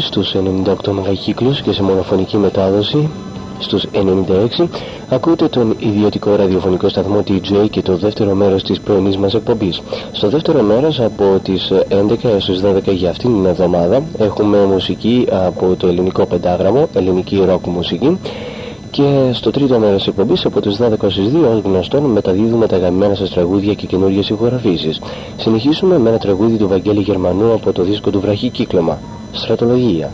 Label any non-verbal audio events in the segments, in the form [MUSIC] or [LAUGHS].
στους 98 μεγακύκλους και σε μονοφωνική μετάδοση στους 96 ακούτε τον ιδιωτικό ραδιοφωνικό σταθμό TJ και το δεύτερο μέρος της πρωινής μας εκπομπής. Στο δεύτερο μέρος από τις 11 έως τις 12 για αυτήν την εβδομάδα έχουμε μουσική από το ελληνικό πεντάγραμμο, ελληνική ροκ μουσική και στο τρίτο μέρος της εκπομπής από τις 12 στις 2 ως γνωστόν μεταδίδουμε τα αγαπημένα σας τραγούδια και καινούργιες ηχογραφήσεις. Συνεχίσουμε με ένα τραγούδι του Βαγγέλη Γερμανού από το δίσκο του Βραχή Κύκλωμα. Στρατολογία.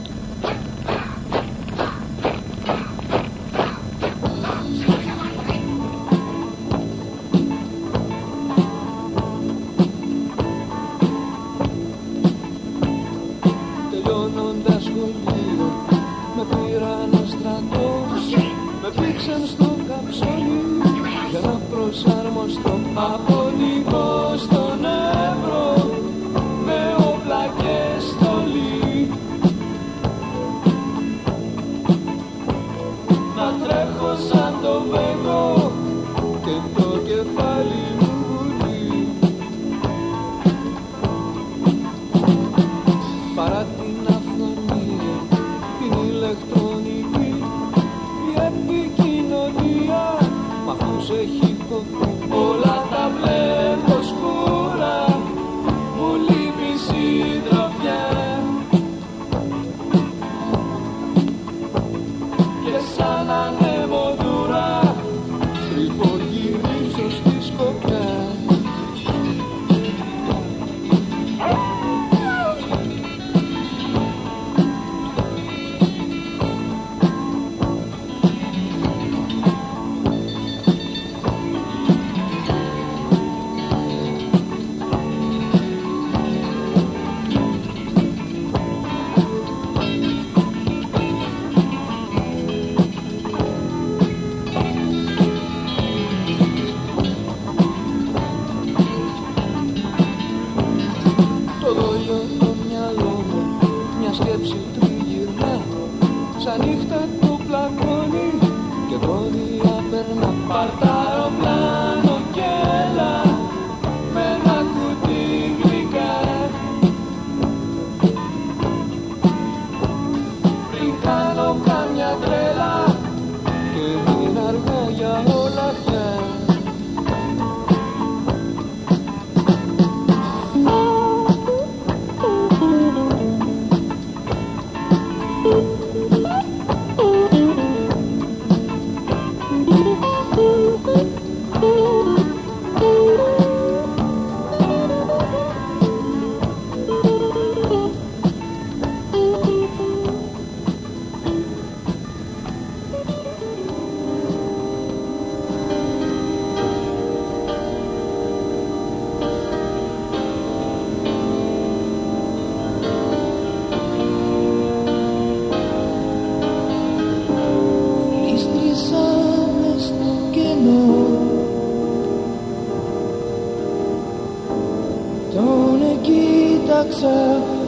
success.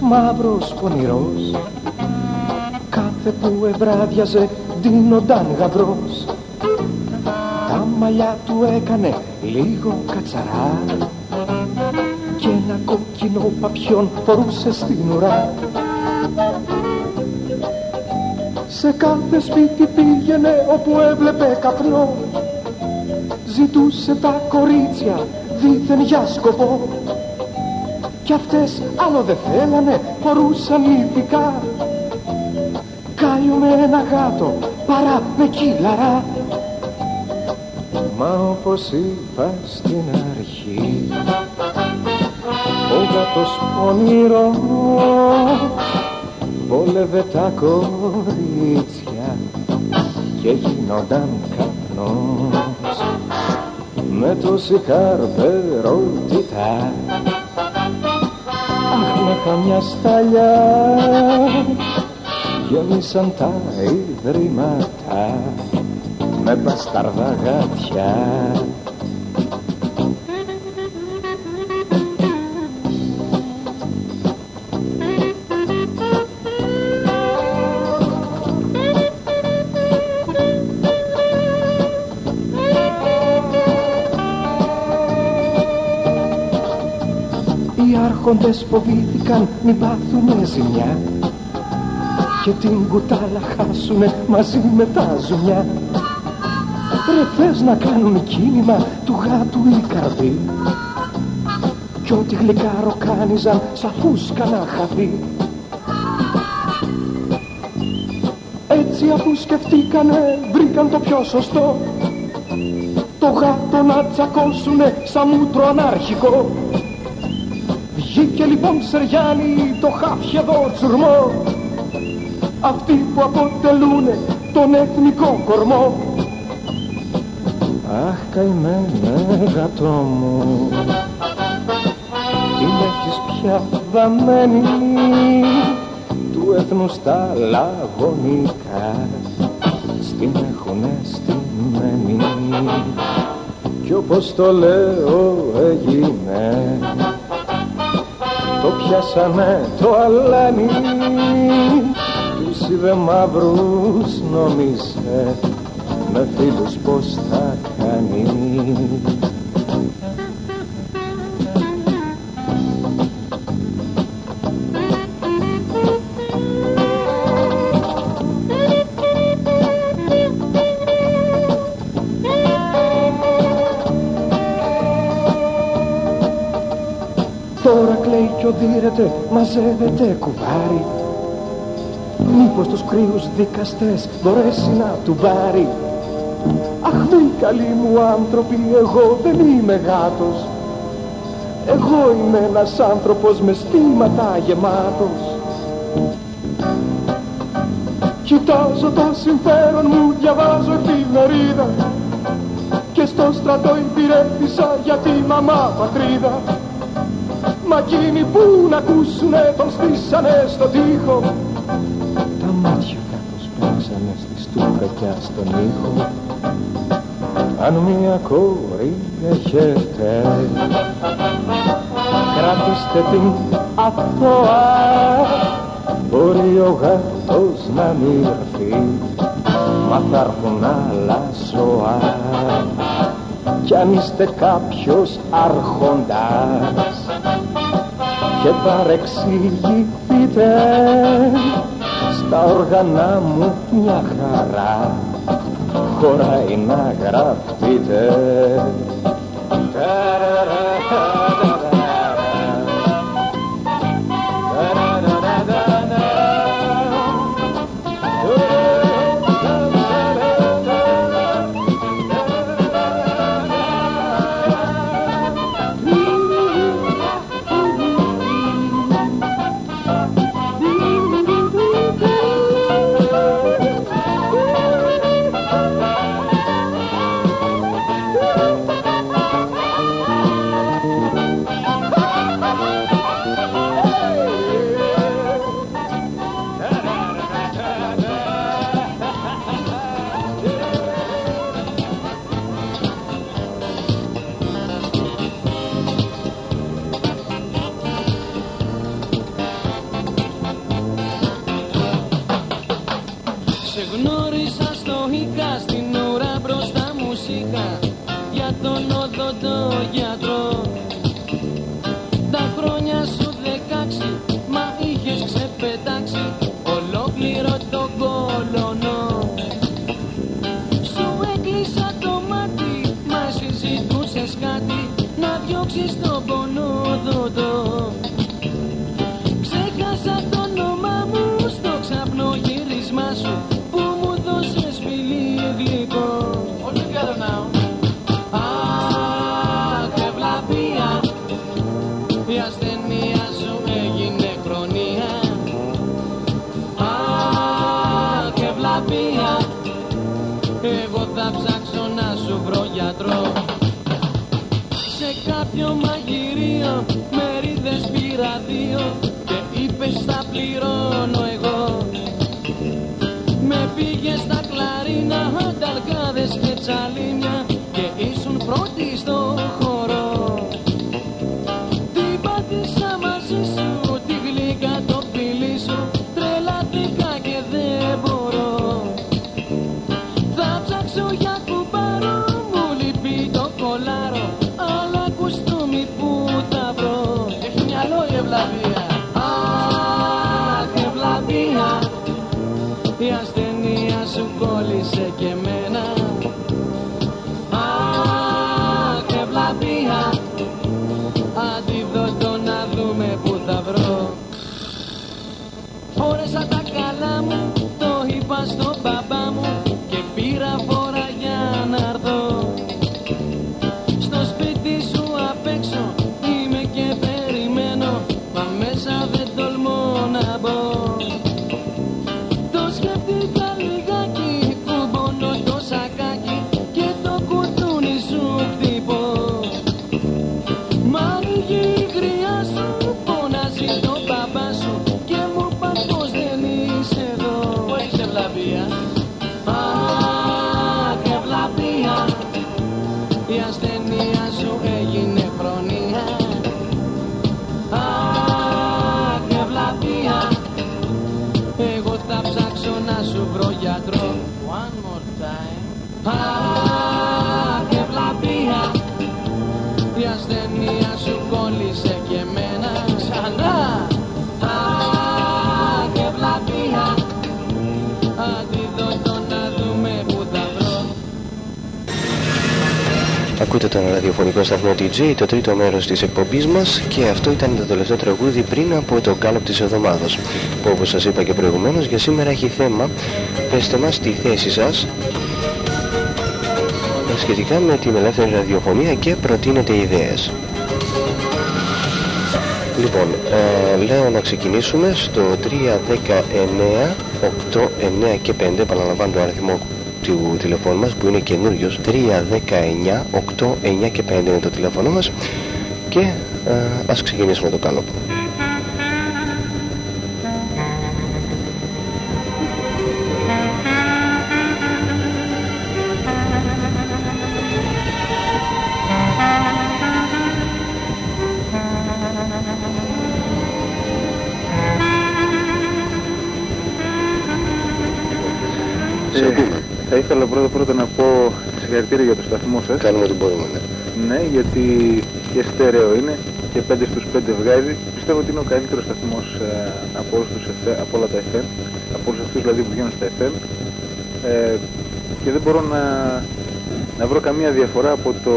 Μαύρος πονηρός. Κάθε που ευράδιαζε δίνονταν γαμπρός. Τα μαλλιά του έκανε λίγο κατσαρά. Και ένα κόκκινο παπιόν φορούσε στην ουρά. Σε κάθε σπίτι πήγαινε όπου έβλεπε καπνό. Ζητούσε τα κορίτσια δίθεν για σκοπό Κι αυτές άλλο δεν θέλανε, φορούσαν ηθικά. Κάλιο με ένα γάτο παρά με κύλαρα. Μα όπως είπα στην αρχή Ο γάτος πονηρό Βόλευε τα κορίτσια Και γινόταν καπνός. Με τόση καρπερότητα Αχ με καμιά σταλιά. Γέμισαν τα ιδρύματα Με μπασταρδά γάτια άρχοντες φοβήθηκαν μην πάθουνε ζημιά και την κουτάλα χάσουνε μαζί με τα ζουμιά Ρε θες να κάνουν κίνημα του γάτου η καρδί κι ό,τι γλυκά ροκάνιζαν σαν φούσκα να χαθεί Έτσι αφού σκεφτήκανε βρήκαν το πιο σωστό. Το γάτο να τσακώσουνε σαν μούτρο ανάρχικο. Βγήκε λοιπόν Σεριάννη το χάφιεδο τσουρμό. Αυτοί που αποτελούν τον εθνικό κορμό. Αχ καημένε γατό μου. Την έχεις πια δαμένη Του έθνους τα λαγωνικά. Στην έχουνε στημένη. Κι όπως το λέω έγινε το πιάσανε το αλάνι. Τους είδε μαύρους νόμιζε με φίλους πως θα κάνει μαζεύεται κουβάρι. Μήπως τους κρύους δικαστές μπορέσει να του πάρει Αχ μη καλοί μου άνθρωποι, εγώ δεν είμαι γάτος. Εγώ είμαι ένας άνθρωπος με στήματα γεμάτος. Κοιτάζω το συμφέρον μου, διαβάζω εφημερίδα. Και στο στρατό υπηρέτησα για τη μαμά πατρίδα Μα εκείνοι που να ακούσουνε τον στήσανε στο τοίχο. Τα μάτια κάπως παίξανε στη στούκα κι στον ήχο. Αν μια κόρη έχετε Κράτηστε την αθώα Μπορεί ο γάτος να μην έρθει Μα θα έρθουν άλλα ζώα κι αν είστε κάποιος άρχοντας και παρεξηγηθείτε στα όργανα μου μια χαρά χωράει να γραφτείτε πληρώνω εγώ. Με πήγε στα κλαρίνα, ανταλκάδες και τσαλίνια Και ήσουν πρώτη στο χώρο Ακούτε τον ραδιοφωνικό σταθμό DJ, το τρίτο μέρος της εκπομπής μας και αυτό ήταν το τελευταίο τραγούδι πριν από το γκάλωπ της εβδομάδας που όπως σας είπα και προηγουμένως για σήμερα έχει θέμα πέστε μας τη θέση σας σχετικά με την ελεύθερη ραδιοφωνία και προτείνετε ιδέες. Λοιπόν, ε, λέω να ξεκινήσουμε στο 319 8, 9 και 5, επαναλαμβάνω το αριθμό του τηλεφώνου μας που είναι καινούριος 3, 19, 8, 9 και 5 είναι το τηλέφωνο μας και α, ας ξεκινήσουμε το καλό. Για το σταθμό σας. Κάνουμε ό,τι μπορούμε, ναι. Ναι, γιατί και στέρεο είναι και 5 στους 5 βγάζει. Πιστεύω ότι είναι ο καλύτερος σταθμός ε, από, όλους τους από όλα τα FM, από όλους αυτούς δηλαδή που βγαίνουν στα FM. Ε, και δεν μπορώ να, να βρω καμία διαφορά από το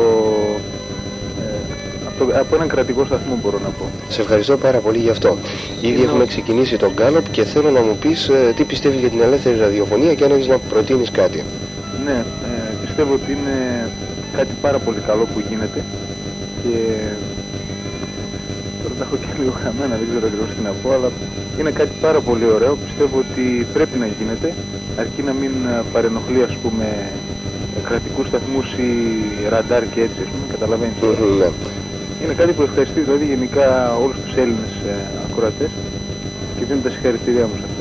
από, από έναν κρατικό σταθμό μπορώ να πω. Σε ευχαριστώ πάρα πολύ γι' αυτό. Ήδη έχουμε ξεκινήσει τον Γκάλοπ και θέλω να μου πεις ε, τι πιστεύεις για την ελεύθερη ραδιοφωνία και αν έχεις να προτείνεις κάτι. Ναι, ε, πιστεύω ότι είναι κάτι πάρα πολύ καλό που γίνεται και τώρα τα έχω και λίγο χαμένα, δεν ξέρω ακριβώς τι να πω, αλλά είναι κάτι πάρα πολύ ωραίο. Πιστεύω ότι πρέπει να γίνεται, αρκεί να μην παρενοχλεί ας πούμε κρατικούς σταθμούς ή ραντάρ και έτσι, ας πούμε, καταλαβαίνεις. Ναι είναι κάτι που ευχαριστεί δηλαδή γενικά όλους τους Έλληνες ε, ακροατές και δίνουν τα συγχαρητήριά μου σε αυτό.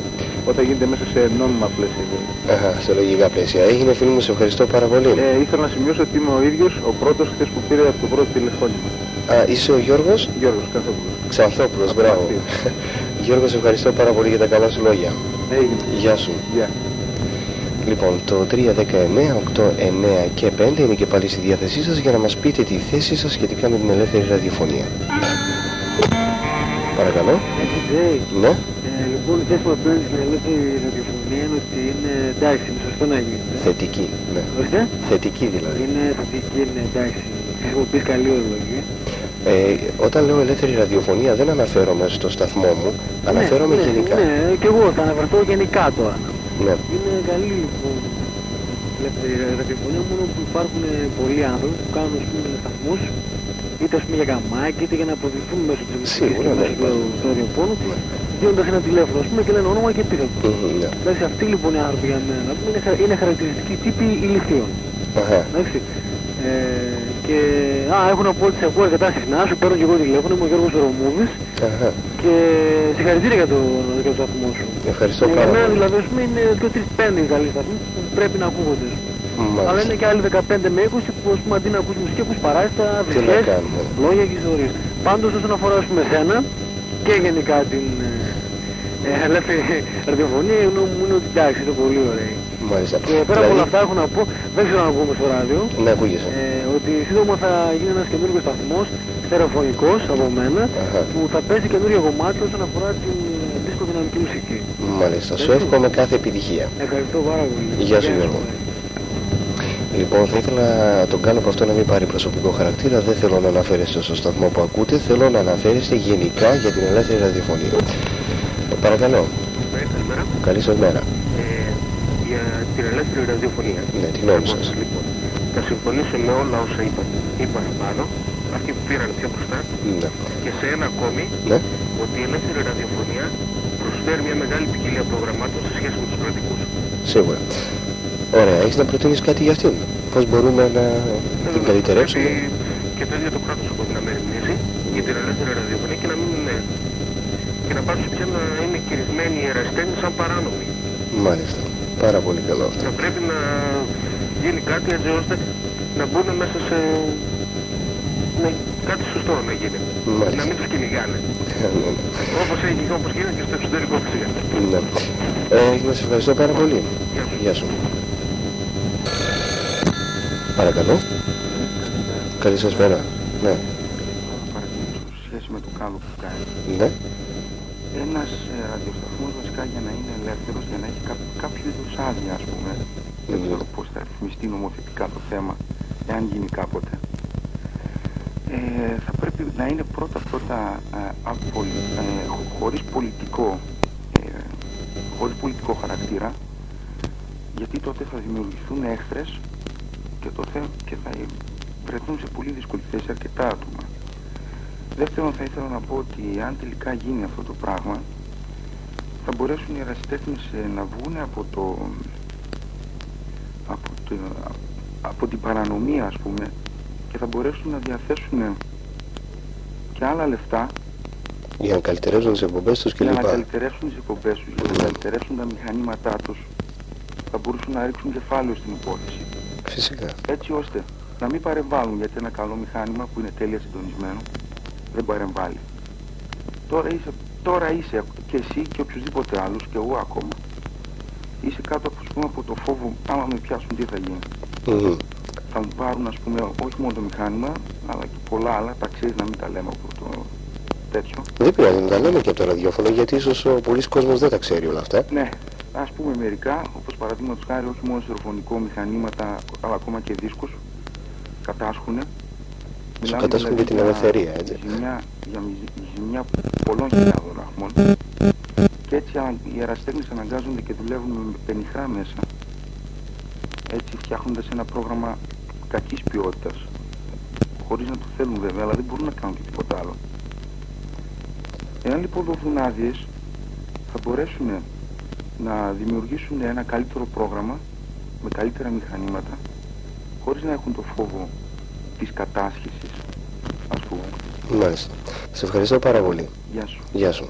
Όταν γίνεται μέσα σε νόμιμα πλαίσια. Δηλαδή. Αχα, σε λογικά πλαίσια. Έγινε φίλοι μου, σε ευχαριστώ πάρα πολύ. Ε, ήθελα να σημειώσω ότι είμαι ο ίδιος ο πρώτος χθες που πήρε από το πρώτο τηλεφώνημα. Α, είσαι ο Γιώργος; Γιώργος Ξανθόπουλος. Ξανθόπουλος, μπράβο. [LAUGHS] Γιώργος, σε ευχαριστώ πάρα πολύ για τα καλά σου λόγια. Έγινε. Γεια σου. Γεια. Λοιπόν, το 3, 10, 9, 8, 9 και 5 είναι και πάλι στη διάθεσή σας για να μας πείτε τη θέση σας σχετικά με την ελεύθερη ραδιοφωνία. Παρακαλώ. Ναι. Ε, λοιπόν, η θέση που απέναντι στην ελεύθερη ραδιοφωνία είναι ότι είναι εντάξει, είναι σωστό να γίνει. ε. Θετική, ναι. Ορίστε. Θετική δηλαδή. Είναι θετική, είναι εντάξει. Χρησιμοποιείς καλή ορολογία. Ε, όταν λέω ελεύθερη ραδιοφωνία δεν αναφέρομαι στο σταθμό μου, αναφέρομαι ναι, γενικά. Ναι, και εγώ θα αναφερθώ γενικά τώρα. Ναι. Είναι καλή λοιπόν η ελεύθερη ραδιοφωνία μόνο που υπάρχουν πολλοί άνθρωποι που κάνουν ας πούμε, σταθμούς είτε ας πούμε για καμάκι είτε για να προβληθούν μέσω της μουσικής Σίγουρα, και ναι, μέσω του, υπάρχει. Του ραδιοφώνου δίνοντας ένα τηλέφωνο ας πούμε και λένε όνομα και επίθετο. Μμμ, ναι. Εντάξει, αυτοί λοιπόν οι άνθρωποι για μένα να πούμε, είναι, χα- είναι χαρακτηριστικοί τύποι ηλικίων. Αχα. Εντάξει. Ε, και α, έχω να πω ότι σε ακούω αρκετά συχνά, σου παίρνω και εγώ τηλέφωνο, είμαι ο Γιώργος Ρωμούδης Αχα. και συγχαρητήρια για το, για το σταθμό σου. Ευχαριστώ Ε, πάρα Για μένα πολύ. δηλαδή ας πούμε, είναι 2-3-5 οι καλοί σταθμοί που πρέπει να ακούγονται. ας πούμε. Αλλά Μάλιστα. είναι και άλλοι 15 με 20 που ας πούμε, αντί να ακούς μουσική ακούς παράστα, Τι να βρισιές, κάνουμε. λόγια και ιστορίες. Πάντως όσον αφορά ας πούμε εσένα και γενικά την ε, ε, ελεύθερη ραδιοφωνία η γνώμη μου είναι ότι εντάξει είναι πολύ ωραία. Μάλιστα. Και πέρα από Δηλαδή, όλα αυτά έχω να πω, δεν ξέρω αν ακούμε στο ράδιο, Ναι, ακούγεσαι. ε, ότι σύντομα θα γίνει ένας καινούργιος σταθμός, στερεοφωνικός από μένα, Αχα. που θα παίζει καινούργια κομμάτια όσον αφορά την ε, δισκοδυναμική μουσική. Μάλιστα. Σου εύχομαι κάθε επιτυχία. Ευχαριστώ πάρα πολύ. Γεια σου, Γεια Γιώργο. Λοιπόν, θα ήθελα να τον κάνω από αυτό να μην πάρει προσωπικό χαρακτήρα. Δεν θέλω να αναφέρεστε στο σταθμό που ακούτε. Θέλω να αναφέρεστε γενικά για την ελεύθερη ραδιοφωνία. Ε, Παρακαλώ. Καλημέρα. Καλή σας μέρα. Ε, για την ελεύθερη ραδιοφωνία. Ναι, τη γνώμη σας. Λοιπόν, θα συμφωνήσω με όλα όσα είπα, είπαν πάνω, αυτοί που πήραν πιο μπροστά, Ναι. και σε ένα ακόμη, Ναι. ότι η ελεύθερη ραδιοφωνία προσφέρει μια μεγάλη ποικιλία προγραμμάτων σε σχέση με τους κρατικούς. Σίγουρα. Ωραία. Έχεις να προτείνεις κάτι για αυτήν; Πώς μπορούμε να την καλυτερέψουμε; Πρέπει και το ίδιο το κράτος από την αμεριμνήσει για την ελεύθερη ραδιοφωνία και να μην είναι και να πάψουν πια να είναι κυρισμένοι οι εραστένοι σαν παράνομοι. Μάλιστα. Πάρα πολύ καλό αυτό. Θα πρέπει να γίνει κάτι έτσι ώστε να μπουν μέσα σε ναι, κάτι σωστό να γίνει. Μάλιστα. Να μην τους κυνηγάνε. Ναι, ναι. Όπως έγινε, όπως γίνεται και στο εξωτερικό φυσικά. Ναι. Ε, να σε ευχαριστώ πάρα πολύ. Γεια σου. Γεια σου. Παρακαλώ. Καλή σας μέρα. Ναι. παρατηρήσω σε σχέση με το καλό που κάνει. Ναι. Ένας ε, ραδιοσταθμός βασικά για να είναι ελεύθερος, για να έχει κά, κάποιο είδους άδεια ας πούμε. Δεν Mhm. ξέρω πώς θα ρυθμιστεί νομοθετικά το θέμα, εάν γίνει κάποτε. Ε, θα πρέπει να είναι πρώτα πρώτα ε, απολυ- ε, χω- χωρίς πολιτικό ε, χωρίς πολιτικό χαρακτήρα γιατί τότε θα δημιουργηθούν έχθρες και τότε και θα βρεθούν σε πολύ δύσκολη θέση αρκετά άτομα. Δεύτερον θα ήθελα να πω ότι αν τελικά γίνει αυτό το πράγμα θα μπορέσουν οι ερασιτέχνες ε, να βγουν από το από, το, από την παρανομία ας πούμε και θα μπορέσουν να διαθέσουν και άλλα λεφτά Για να καλυτερεύσουν τις εκπομπές τους για να κλπ. καλυτερεύσουν τις εκπομπές τους, για να καλυτερεύσουν τα μηχανήματά τους θα μπορούσαν να ρίξουν κεφάλαιο στην υπόθεση Φυσικά. έτσι ώστε να μην παρεμβάλλουν γιατί ένα καλό μηχάνημα που είναι τέλεια συντονισμένο δεν παρεμβάλλει. Τώρα είσαι, τώρα είσαι και εσύ και οποιοδήποτε άλλος και εγώ ακόμα. Είσαι κάτω από, ας πούμε, από το φόβο άμα με πιάσουν τι θα γίνει. Μμμ. Θα μου πάρουν ας πούμε όχι μόνο το μηχάνημα αλλά και πολλά άλλα, τα ξέρεις να μην τα λέμε από το τέτοιο. Δεν πειράζει να τα λέμε και από το ραδιόφωνο γιατί ίσως ο πολλής κόσμος δεν τα ξέρει όλα αυτά. Ναι, ας πούμε μερικά, όπως παραδείγματος χάρη όχι μόνο στεροφωνικό μηχανήματα αλλά ακόμα και δίσκους κατάσχουν. Σου κατάσχουν και την ελευθερία, έτσι. Ζημιά, για μι- ζημιά πολλών χιλιάδων ραχμών. Και έτσι α- οι αεραστέχνες αναγκάζονται και δουλεύουν με πενιχρά μέσα. Έτσι φτιάχνοντας ένα πρόγραμμα κακής ποιότητας. Χωρίς να το θέλουν βέβαια, αλλά δεν μπορούν να κάνουν και τίποτα άλλο. Εάν λοιπόν δοθούν άδειες, θα μπορέσουν να δημιουργήσουν ένα καλύτερο πρόγραμμα με καλύτερα μηχανήματα χωρίς να έχουν το φόβο της κατάσχεσης ας πούμε. Μάλιστα. Σε ευχαριστώ πάρα πολύ. Γεια σου. Γεια σου.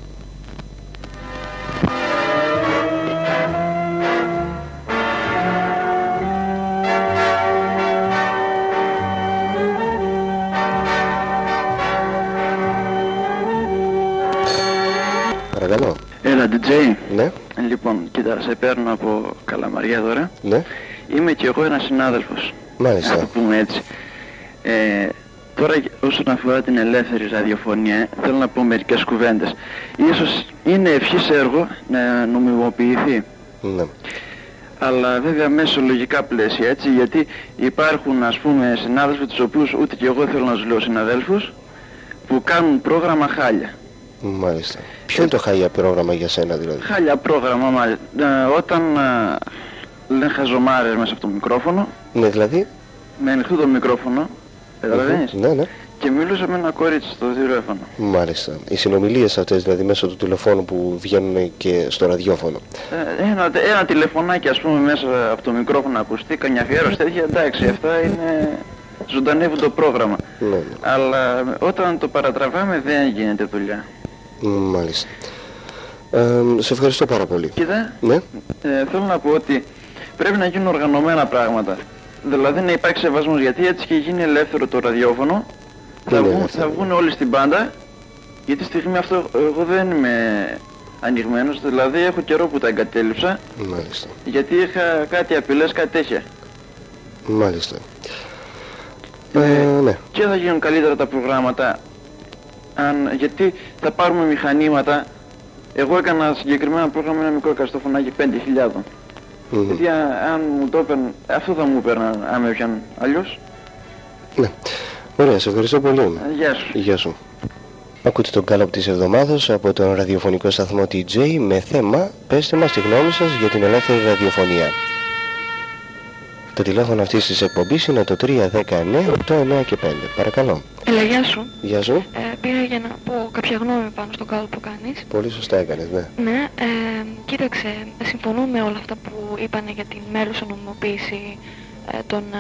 Παρακαλώ. Έλα, DJ. Ναι, Λοιπόν, κοίτα, σε παίρνω από Καλαμαριά τώρα. ναι, Είμαι και εγώ ένας συνάδελφος. Να το μάλιστα. πούμε έτσι. Ε, τώρα όσον αφορά την ελεύθερη ραδιοφωνία, θέλω να πω μερικές κουβέντες. Ίσως είναι ευχής έργο να νομιμοποιηθεί. Ναι, Αλλά βέβαια μέσα σε λογικά πλαίσια έτσι, γιατί υπάρχουν ας πούμε συνάδελφοι τους οποίους ούτε και εγώ θέλω να τους λέω συναδέλφους, που κάνουν πρόγραμμα χάλια. μάλιστα. Ποιο είναι το χάλια πρόγραμμα για σένα δηλαδή; Χάλια πρόγραμμα, μάλιστα. Ε, όταν ε, λένε χαζομάρες μέσα από το μικρόφωνο, Ναι, δηλαδή; με ανοιχτό το μικρόφωνο, καταλαβαίνεις, Ναι, ναι. και μιλούσα με ένα κορίτσι στο τηλέφωνο. Μάλιστα. Οι συνομιλίες αυτές δηλαδή μέσω του τηλεφώνου που βγαίνουν και στο ραδιόφωνο. Ε, ένα, ένα τηλεφωνάκι ας πούμε μέσα από το μικρόφωνο ακουστεί, καμιά αφιέρωση τέτοια, εντάξει, αυτά είναι... ζωντανεύουν το πρόγραμμα. Ναι, ναι. Αλλά όταν το παρατραβάμε δεν γίνεται δουλειά. Μάλιστα. Ε, σε ευχαριστώ πάρα πολύ. Κοίτα, Ναι, ε, θέλω να πω ότι πρέπει να γίνουν οργανωμένα πράγματα. Δηλαδή να υπάρξει σεβασμός, γιατί έτσι και γίνει ελεύθερο το ραδιόφωνο, θα, Είναι βγουν, ελεύθερο. θα βγουν όλοι στην πάντα, γιατί στη στιγμή αυτό εγώ δεν είμαι ανοιγμένος, δηλαδή έχω καιρό που τα εγκατέλειψα, μάλιστα. γιατί είχα κάτι απειλές, κάτι τέτοια. Μάλιστα. Ε, ναι, Και θα γίνουν καλύτερα τα προγράμματα, αν, γιατί θα πάρουμε μηχανήματα, εγώ έκανα συγκεκριμένα πρόγραμμα ένα μικρό καστοφωνάκι 5.000. Μμμ. Γιατί α- αν μου το έπαιρναν, αυτό θα μου έπαιρναν αν με έπιαν αλλιώς. ναι. Ωραία, σε ευχαριστώ πολύ. Ε, Γεια σου. Γεια σου. Ακούτε τον κάλοπ της εβδομάδος από τον ραδιοφωνικό σταθμό TJ με θέμα «Πέστε μας τη γνώμη σας για την ελεύθερη ραδιοφωνία». Το τηλέφωνο αυτής της εκπομπής είναι το 319 8, 9 και 5. Παρακαλώ. Έλα, γεια σου. Γεια σου. Ε, πήρα για να πω κάποια γνώμη πάνω στο κάλο που κάνεις. Πολύ σωστά έκανες, ναι. Ναι, ε, κοίταξε, συμφωνώ με όλα αυτά που είπανε για την μέλουσα νομιμοποίηση ε, των ε,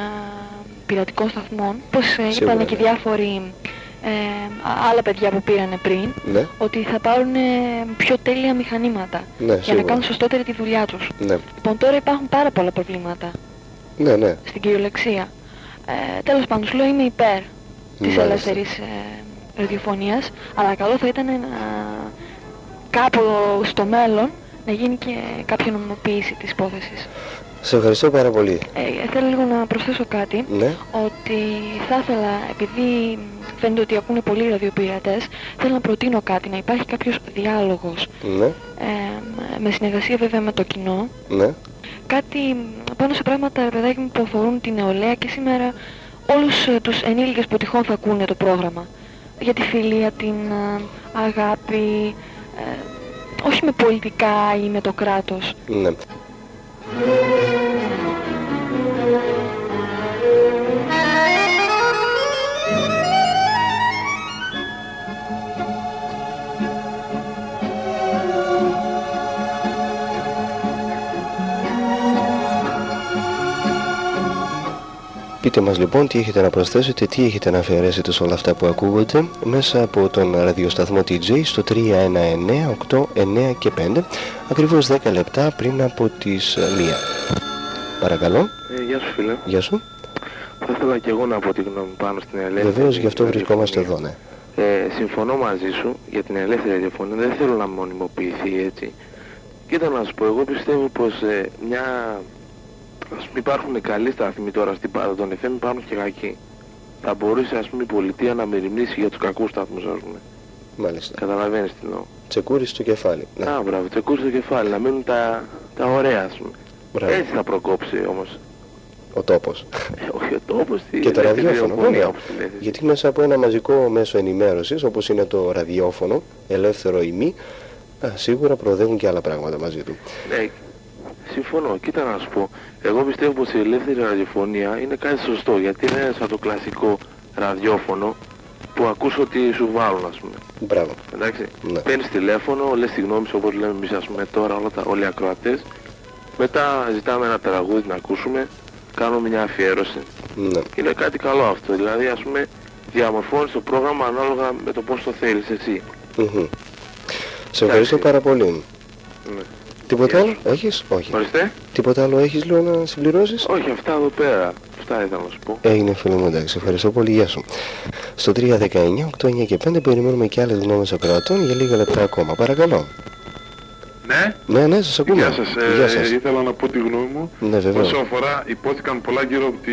πειρατικών σταθμών. Πώς ε, Σίγουρα, είπανε και ναι. διάφοροι ε, α- άλλα παιδιά που πήρανε πριν, Ναι, ότι θα πάρουν ε, πιο τέλεια μηχανήματα ναι, για να σίγουρα. κάνουν σωστότερη τη δουλειά τους. Ναι, Λοιπόν, τώρα υπάρχουν πάρα πολλά προβλήματα ναι, ναι. στην κυριολεξία. Ε, τέλος πάντων, σου λέω είμαι υπέρ της Μάλιστα. ελεύθερης ε, ραδιοφωνίας, αλλά καλό θα ήταν να κάπου στο μέλλον να γίνει και κάποια νομιμοποίηση της υπόθεσης. Σε ευχαριστώ πάρα πολύ. Ε, θέλω λίγο να προσθέσω κάτι, Ναι, ότι θα ήθελα, επειδή φαίνεται ότι ακούνε πολλοί ραδιοπειρατές, θέλω να προτείνω κάτι, να υπάρχει κάποιος διάλογος, ναι, ε, με συνεργασία βέβαια με το κοινό, ναι. Κάτι πάνω σε πράγματα ρε παιδάκι μου που αφορούν την νεολαία και σήμερα όλους ε, τους ενήλικες που τυχόν θα ακούνε το πρόγραμμα. Για τη φιλία, την ε, αγάπη, ε, όχι με πολιτικά ή με το κράτος. ναι. Πείτε μας λοιπόν τι έχετε να προσθέσετε, τι έχετε να αφαιρέσετε σε όλα αυτά που ακούγονται μέσα από τον ραδιοσταθμό TJ στο 319 8, 9 και 5 ακριβώς 10 λεπτά πριν από τις 1. Παρακαλώ, Ε, γεια σου φίλε. γεια σου. Θα ήθελα και εγώ να πω τη γνώμη πάνω στην ελεύθερη Βεβαίως γι' αυτό ραδιοφωνία. βρισκόμαστε εδώ, ναι. Ε, συμφωνώ μαζί σου για την ελεύθερη ραδιοφωνία. Δεν θέλω να μονιμοποιηθεί έτσι. Κοίτα να σου πω, εγώ πιστεύω πως ε, μια... Ας πούμε υπάρχουν καλοί σταθμοί τώρα στην πάντα των FM, υπάρχουν και κακοί. Θα μπορούσε ας πούμε η πολιτεία να μεριμνήσει για τους κακούς σταθμούς ας πούμε. Μάλιστα. Καταλαβαίνεις τι εννοώ. Τσεκούρι στο κεφάλι. Ναι, Α, μπράβο, τσεκούρ στο κεφάλι, να μείνουν τα, τα ωραία ας πούμε. μπράβο. Έτσι θα προκόψει όμως. Ο τόπος. Ε, όχι ο τόπος, τη Και το ελεύθερη ραδιόφωνο, ραδιοφωνία, βέβαια. όπως τη λες εσύ. Γιατί μέσα από ένα μαζικό μέσο ενημέρωσης, όπως είναι το ραδιόφωνο, ελεύθερο ή μη, α, σίγουρα προοδεύουν και άλλα πράγματα μαζί του. Ναι, συμφωνώ. Κοίτα να σου πω. Εγώ πιστεύω πως η ελεύθερη ραδιοφωνία είναι κάτι σωστό. Γιατί δεν είναι σαν το κλασικό ραδιόφωνο που ακούς ότι σου βάλουν ας πούμε. Μπράβο. Εντάξει. Ναι. Παίρνεις τηλέφωνο, λες τη γνώμη σου όπως λέμε εμείς ας πούμε τώρα όλα τα, όλοι οι ακροατές. Μετά ζητάμε ένα τραγούδι να ακούσουμε, κάνουμε μια αφιέρωση. Ναι. Είναι κάτι καλό αυτό. Δηλαδή ας πούμε διαμορφώνεις το πρόγραμμα ανάλογα με το πώς το θέλεις εσύ. Μμμ. Σε ευχαριστώ πάρα πολύ. Ναι. Τίποτα Γεια άλλο έχεις; Όχι. Ορίστε. Τίποτα άλλο έχεις λέω να συμπληρώσεις; Όχι, αυτά εδώ πέρα. Αυτά ήθελα να σου πω. Έγινε φίλε μου, εντάξει, ευχαριστώ πολύ, γεια σου. Στο 319, 8, 9 και 5 περιμένουμε και άλλες γνώμες ακροατών για λίγα λεπτά ακόμα. Παρακαλώ. Ναι, Ναι, ναι, σας ακούμε. γεια σας. Ε, Γεια σας. Ήθελα να πω τη γνώμη μου. Ναι, βεβαίως. Όσον αφορά, υπόθηκαν πολλά γύρω από τη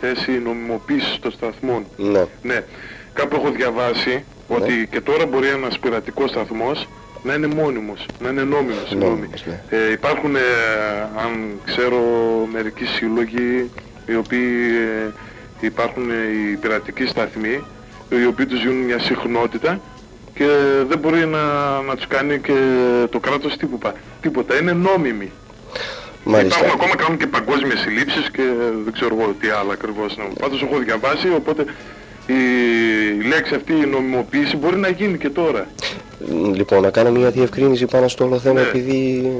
θέση νομιμοποίησης των σταθμών. Ναι. Ναι, κάπου έχω διαβάσει ότι και τώρα μπορεί ένας πειρατικός σταθμός να είναι μόνιμος, να είναι νόμιμος, συγγνώμη. Νόμιμος, ναι. Ε, υπάρχουν, ε, αν ξέρω, μερικοί σύλλογοι οι οποίοι ε, υπάρχουν ε, οι πειρατικοί σταθμοί, οι οποίοι τους γίνουν μια συχνότητα και δεν μπορεί να, να τους κάνει και το κράτος τίποτα. τίποτα. Είναι νόμιμοι. Μάλιστα. Υπάρχουν ακόμα κάνουν και παγκόσμιες συλλήψεις και δεν ξέρω εγώ τι άλλο ακριβώς είναι. Πάντως έχω διαβάσει, οπότε η, η λέξη αυτή η νομιμοποίηση μπορεί να γίνει και τώρα. Λοιπόν, να κάνω μια διευκρίνηση πάνω στο όλο θέμα Ναι. επειδή...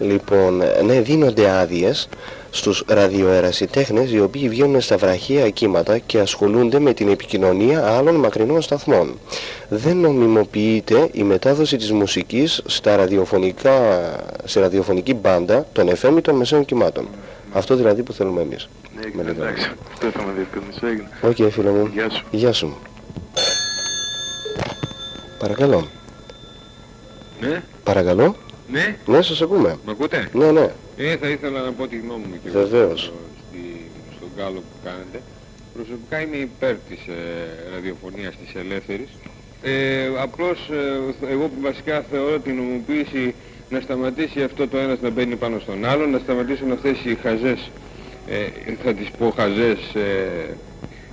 Λοιπόν, ναι, δίνονται άδειες στους ραδιοερασιτέχνες οι οποίοι βγαίνουν στα βραχία κύματα και ασχολούνται με την επικοινωνία άλλων μακρινών σταθμών. Δεν νομιμοποιείται η μετάδοση της μουσικής στα ραδιοφωνικά, σε ραδιοφωνική μπάντα των FM ή των μεσαίων κυμάτων. Αυτό δηλαδή που θέλουμε εμείς. Ναι, Με έγινε, λίγα εντάξει. Αυτό ήθελα να διευκρινίσω. Έγινε. Οκ, φίλε μου. Γεια σου. Γεια σου. Παρακαλώ. Ναι, Παρακαλώ. ναι, Ναι, σας ακούμε. με ακούτε; Ναι, ναι. Ε, θα ήθελα να πω τη γνώμη μου και Βεβαίως. στο- στη- στο γκάλοπ που κάνετε. Προσωπικά είμαι υπέρ της ε, ραδιοφωνίας της ελεύθερης. Ε, απλώς ε, εγώ που βασικά θεωρώ την νομοποίηση να σταματήσει αυτό το ένας να μπαίνει πάνω στον άλλον, να σταματήσουν αυτές οι χαζές, ε, θα τις πω χαζές ε,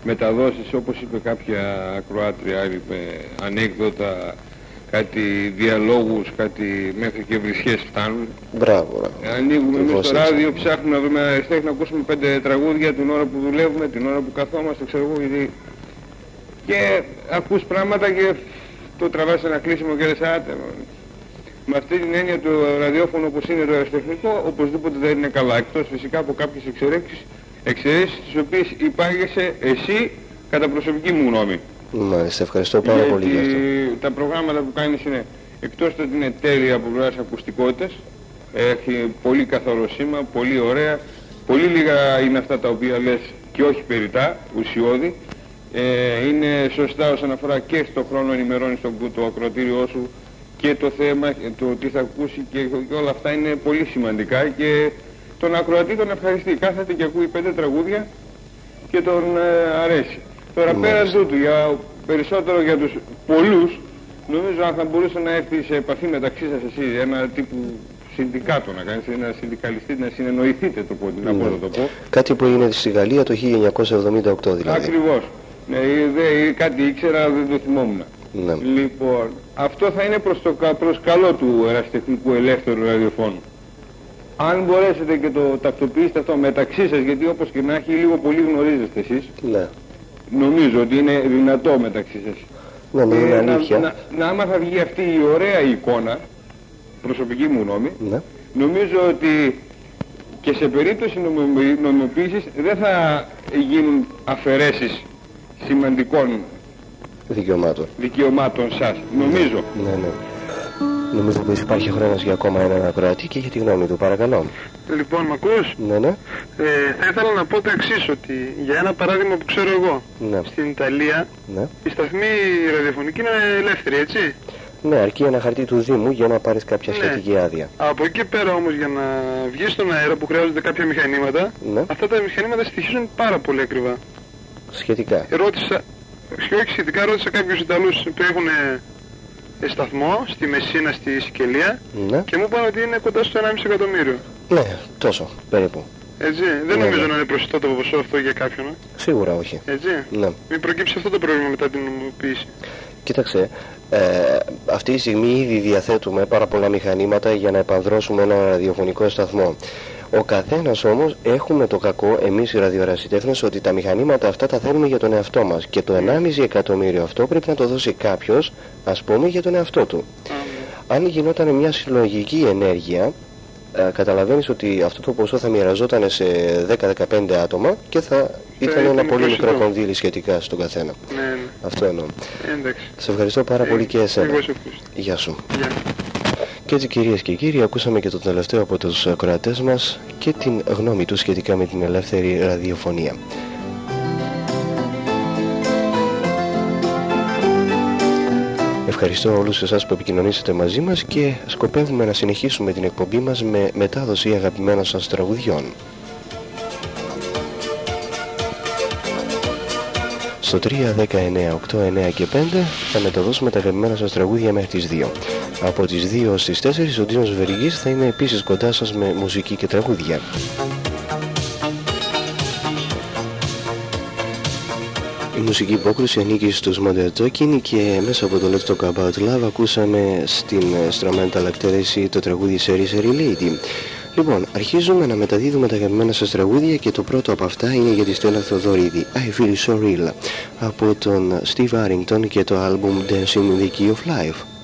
μεταδόσεις όπως είπε κάποια ακροάτρια, είπε ανέκδοτα, κάτι διαλόγους, κάτι μέχρι και βρισιές φτάνουν. Μπράβο. μπράβο. Ανοίγουμε εμείς Ακριβώς το έτσι. ράδιο, ψάχνουμε να βρούμε αριστέχνη να ακούσουμε πέντε τραγούδια την ώρα που δουλεύουμε, την ώρα που καθόμαστε, ξέρω εγώ, γιατί... Και ακούς πράγματα και το τραβάς ένα κλείσιμο και λες άτε. μωρέ». Με αυτή την έννοια το ραδιόφωνο όπως είναι το αριστεχνικό, οπωσδήποτε δεν είναι καλά. Εκτός φυσικά από κάποιες εξαιρέξεις, εξαιρέσεις τις οποίες υπάγεσαι εσύ κατά προσωπική μου γνώμη. Μάλιστα, ευχαριστώ πάρα πολύ για αυτό. Γιατί τα προγράμματα που κάνεις είναι εκτός το ότι είναι τέλεια από πλευράς ακουστικότητας, έχει πολύ καθαρό σήμα, πολύ ωραία, πολύ λίγα είναι αυτά τα οποία λες και όχι περιτά, ουσιώδη. Ε, είναι σωστά όσον αφορά και στο χρόνο ενημερώνεις το, το ακροατήριό σου και το θέμα, και το τι θα ακούσει και, και όλα αυτά είναι πολύ σημαντικά και τον ακροατή τον ευχαριστεί. Κάθεται και ακούει πέντε τραγούδια και τον ε, αρέσει. Τώρα πέρα Μάλιστα. τούτου, για, περισσότερο για τους πολλούς, νομίζω αν θα μπορούσε να έρθει σε επαφή μεταξύ σας εσύ, ένα τύπου συνδικάτο να κάνεις, ένα συνδικαλιστή, να συνεννοηθείτε το πω, να Ναι. πω, να το πω. Κάτι που έγινε στη Γαλλία το 1978 δηλαδή. Ακριβώς. Ναι, ε, δε, ε, κάτι ήξερα, αλλά δεν το θυμόμουν. Ναι. Λοιπόν, αυτό θα είναι προς, το, κα- προς καλό του ερασιτεχνικού ελεύθερου ραδιοφώνου. Αν μπορέσετε και το τακτοποιήσετε αυτό μεταξύ σας, γιατί όπως και να έχει λίγο πολύ γνωρίζεστε εσείς, Ναι. Νομίζω ότι είναι δυνατό μεταξύ σας. Ναι, ναι, είναι Ε, να, αλήθεια. να, να, άμα θα βγει αυτή η ωραία εικόνα, προσωπική μου γνώμη, Ναι. νομίζω ότι και σε περίπτωση νομιμο- νομιμοποίησης δεν θα γίνουν αφαιρέσεις σημαντικών Δικαιωμάτων. δικαιωμάτων σας. Νομίζω. Ναι, ναι. Νομίζω πως υπάρχει χρόνος για ακόμα έναν ακροατή και για τη γνώμη του. Παρακαλώ. Λοιπόν, μ' ακούς; Ναι, ναι. Ε, θα ήθελα να πω το εξής, ότι για ένα παράδειγμα που ξέρω εγώ, Ναι. στην Ιταλία Ναι. η σταθμή ραδιοφωνική είναι ελεύθερη, έτσι; Ναι, αρκεί ένα χαρτί του Δήμου για να πάρεις κάποια Ναι. σχετική άδεια. Από εκεί και πέρα όμως για να βγεις στον αέρα που χρειάζονται κάποια μηχανήματα, Ναι. αυτά τα μηχανήματα στοιχίζουν πάρα πολύ ακριβά. Σχετικά. Ρώτησα, και όχι σχετικά, ρώτησα κάποιους Ιταλούς που έχουν ε, σταθμό στη Μεσίνα, στη Σικελία Ναι. και μου είπαν ότι είναι κοντά στο 1,5 εκατομμύριο. Ναι, τόσο περίπου. Έτσι, δεν Ναι, νομίζω ναι. να είναι προσιτό το ποσό αυτό για κάποιον, ε; Σίγουρα όχι. έτσι. Ναι. Μην προκύψει αυτό το πρόβλημα μετά την νομιμοποίηση. Κοίταξε, ε, αυτή τη στιγμή ήδη διαθέτουμε πάρα πολλά μηχανήματα για να επανδρώσουμε ένα ραδιοφωνικό σταθμό. Ο καθένας όμως έχουμε το κακό, εμείς οι ραδιορασιτέχνες, ότι τα μηχανήματα αυτά τα θέλουμε για τον εαυτό μας. Και το 1,5 εκατομμύριο αυτό πρέπει να το δώσει κάποιος, ας πούμε, για τον εαυτό του. Αν γινόταν μια συλλογική ενέργεια, ε, καταλαβαίνεις ότι αυτό το ποσό θα μοιραζόταν σε 10-15 άτομα και θα ήταν ένα ήταν πολύ προσιτό. μικρό κονδύλι σχετικά στον καθένα. Ναι, ναι. Αυτό εννοώ. Ε, εντάξει. Σε ευχαριστώ πάρα πολύ και εσένα. Εγώ σε ευχαριστώ. Γεια σου. Γεια. Και έτσι κυρίες και κύριοι ακούσαμε και το τελευταίο από τους ακροατές μας και την γνώμη τους σχετικά με την ελεύθερη ραδιοφωνία. Ευχαριστώ όλους εσάς που επικοινωνήσατε μαζί μας και σκοπεύουμε να συνεχίσουμε την εκπομπή μας με μετάδοση αγαπημένων σας τραγουδιών. Στο 3, 10, 9, 8, 9 και 5 θα μεταδώσουμε τα αγαπημένα σας τραγούδια μέχρι τις 2. Από τις 2 στις 4 ο Ντίνος Βεργής θα είναι επίσης κοντά σας με μουσική και τραγούδια. Η μουσική υπόκριση ανήκει στους Modern Talking και μέσα από το Let's Talk About Love ακούσαμε στην instrumental εκτέλεση το τραγούδι Seri Seri Lady. Λοιπόν, αρχίζουμε να μεταδίδουμε τα αγαπημένα σας τραγούδια και το πρώτο από αυτά είναι για τη Στέλλα Θοδωρίδη I Feel So Real από τον Steve Arrington και το album Dancing in the Key of Life.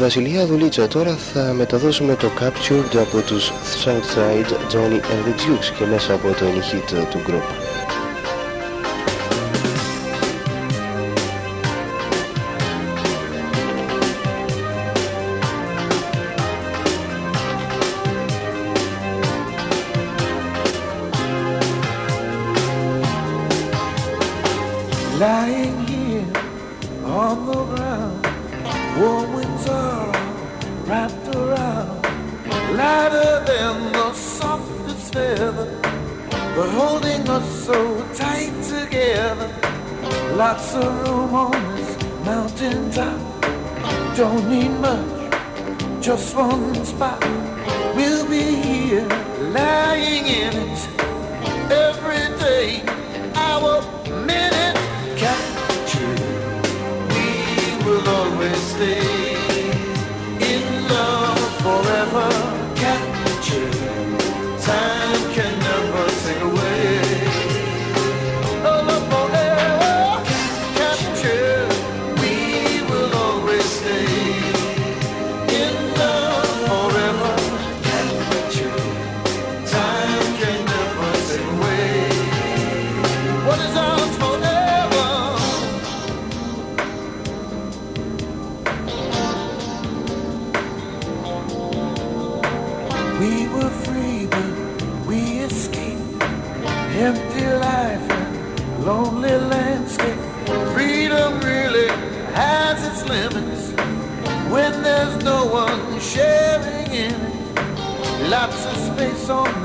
Βασιλεία Δουλίτσα τώρα θα μεταδώσουμε το Captured από τους Southside Johnny and the Dukes και μέσα από το hit του lighter than the softest feather, but holding us so tight together. Lots of room on this mountain top. Don't need much, just one spot. We'll be here, lying in it every day.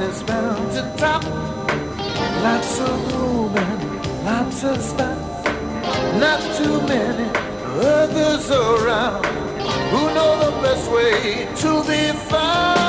is bound to top. Lots of room and lots of spots. Not too many others around who know the best way to be found.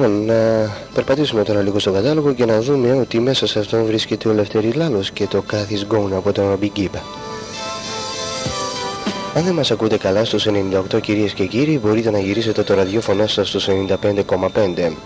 Λοιπόν, να περπατήσουμε τώρα λίγο στο κατάλογο και να δούμε ότι μέσα σε αυτόν βρίσκεται ο Λευτέρη Λάλος και το Κάθις Γκόουν από το Big Gip. Αν δεν μας ακούτε καλά στους 98 κυρίες και κύριοι μπορείτε να γυρίσετε το ραδιόφωνο σας στους 95,5.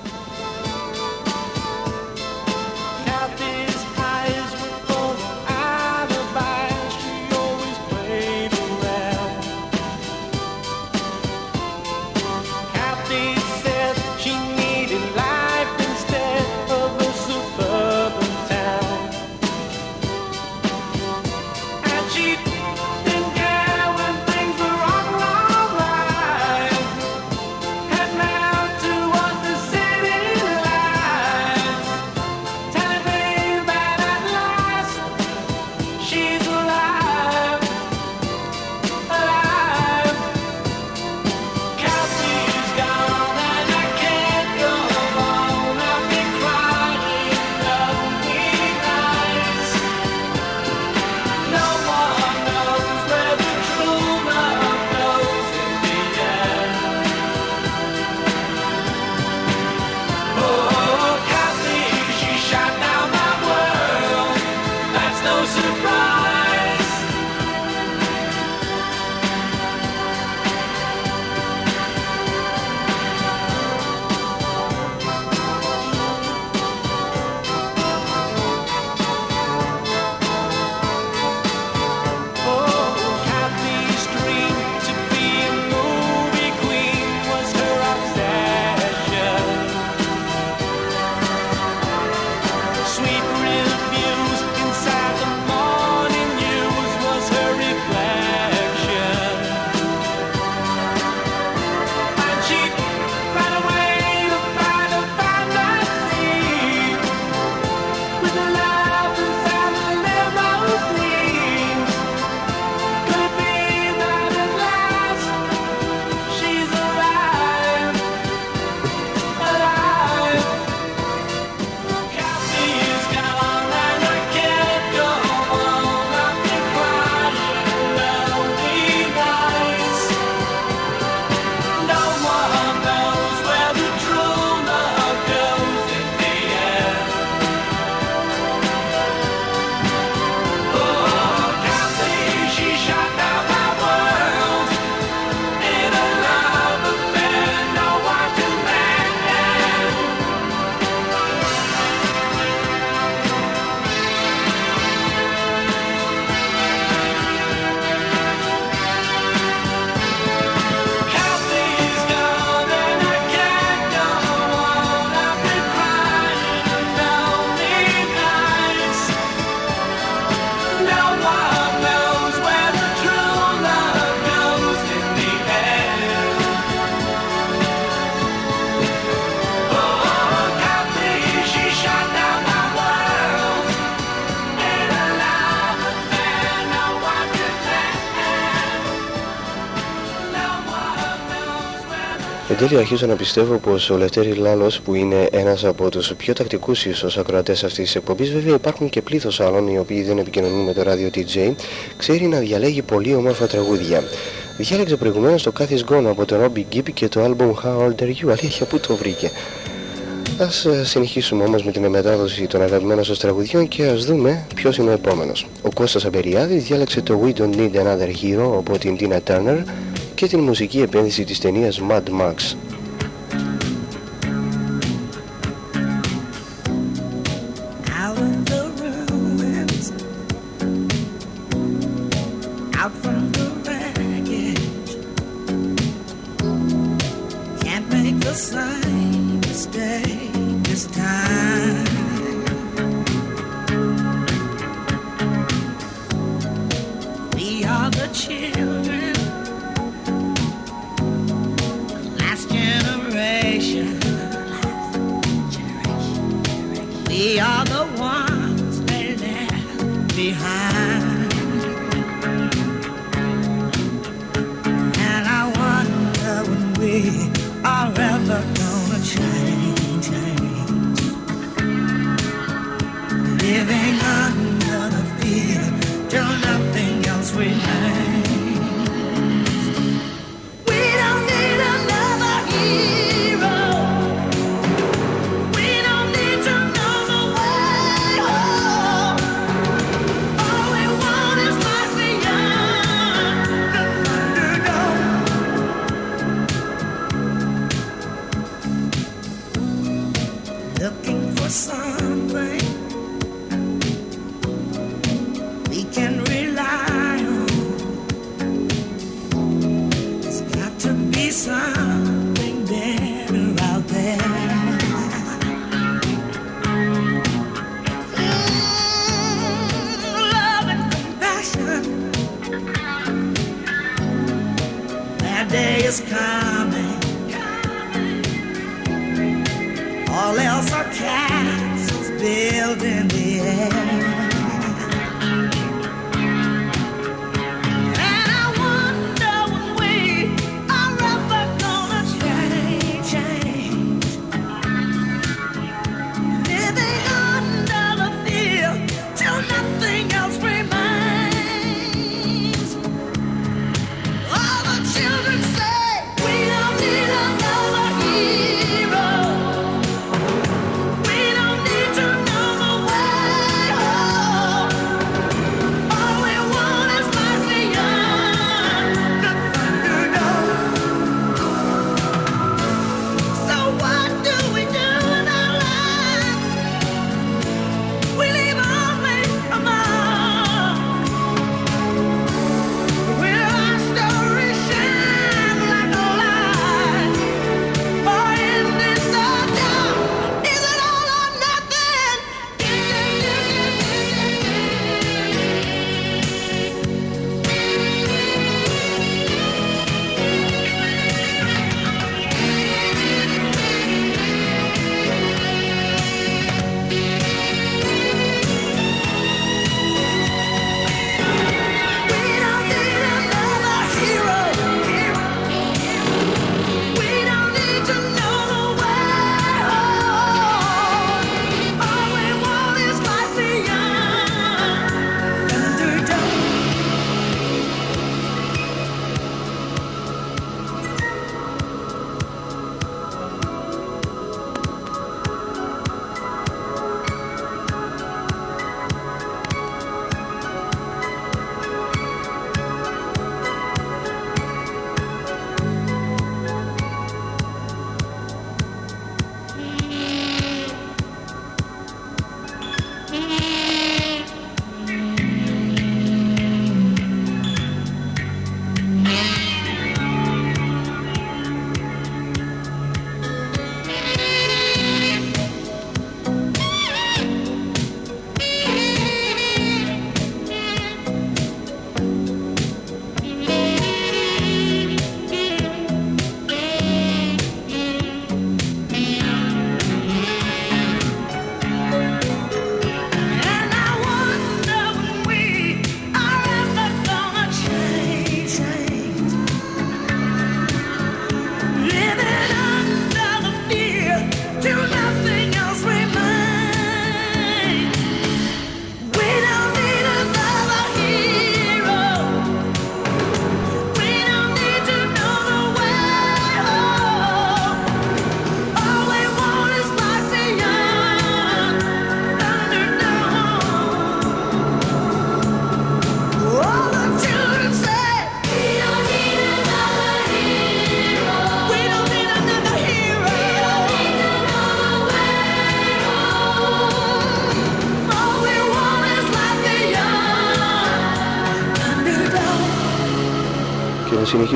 Τέλει αρχίζω να πιστεύω πως ο Λευτέρης Λάλος που είναι ένας από τους πιο τακτικούς ίσως ακροατές αυτής της εκπομπής βέβαια υπάρχουν και πλήθος άλλων οι οποίοι δεν επικοινωνούν με το ράδιο DJ ξέρει να διαλέγει πολύ όμορφα τραγούδια. Διάλεξε προηγουμένως το Cathy's Gone από τον Robbie Gibb και το album How Old Are You αλήθεια που το βρήκε. Ας ε, συνεχίσουμε όμως με την μετάδοση των αγαπημένων σας τραγουδιών και ας δούμε ποιος είναι ο επόμενος. Ο Κώστας Αμπεριάδης διάλεξε το We Don't Need Another Hero από την Tina Turner και την μουσική επένδυση της ταινίας Mad Max.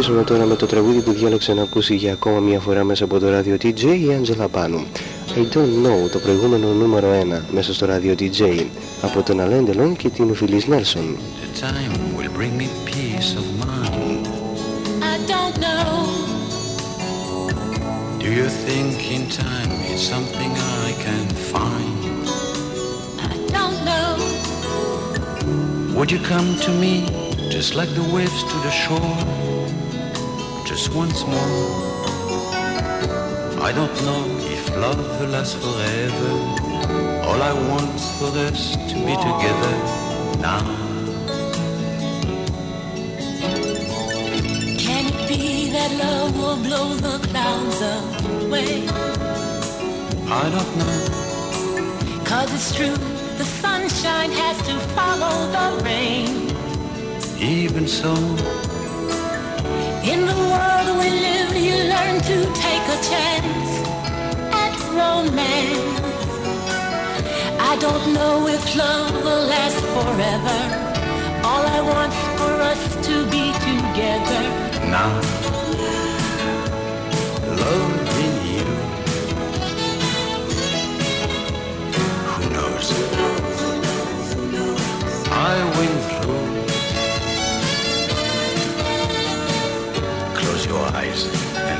Συνεχίσουμε τώρα με το τραγούδι που διάλεξε να ακούσει για ακόμα μια φορά μέσα από το ράδιο TJ η Άντζελα Πάνου. I don't know, το προηγούμενο νούμερο 1 μέσα στο ράδιο TJ από τον Αλέντελον και την Φιλής Νέλσον. Do you think in time it's something I can find? I don't know. Would you come to me just like the waves to the shore? Just once more. I don't know if love will last forever. All I want for us to be together now. Can it be that love will blow the clouds away? I don't know. Cause it's true, the sunshine has to follow the rain. Even so, In the world we live, you learn to take a chance at romance. I don't know if love will last forever. All I want for us to be together. now, loving you. Who knows?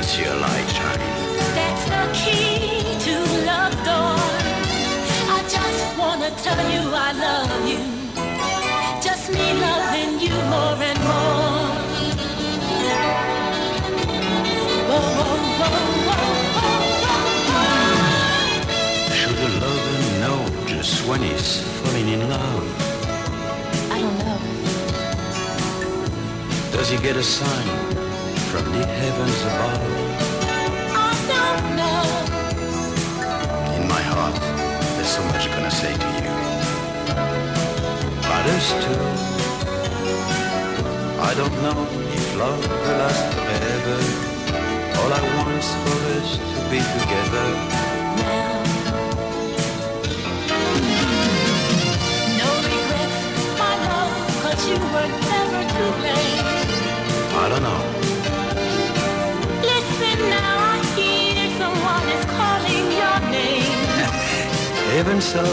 See a light. That's the key to love door. I just wanna tell you I love you. Just me loving you more and more. Whoa, whoa, whoa, whoa, whoa, whoa. Should a lover know just when he's falling in love? I don't know. Does he get a sign the heavens above? I don't know. In my heart, there's so much gonna say to you. But it's true. I don't know if love will last forever. All I want's for us to be together. No regrets, my love, 'cause you were never to blame. I don't know. Even so,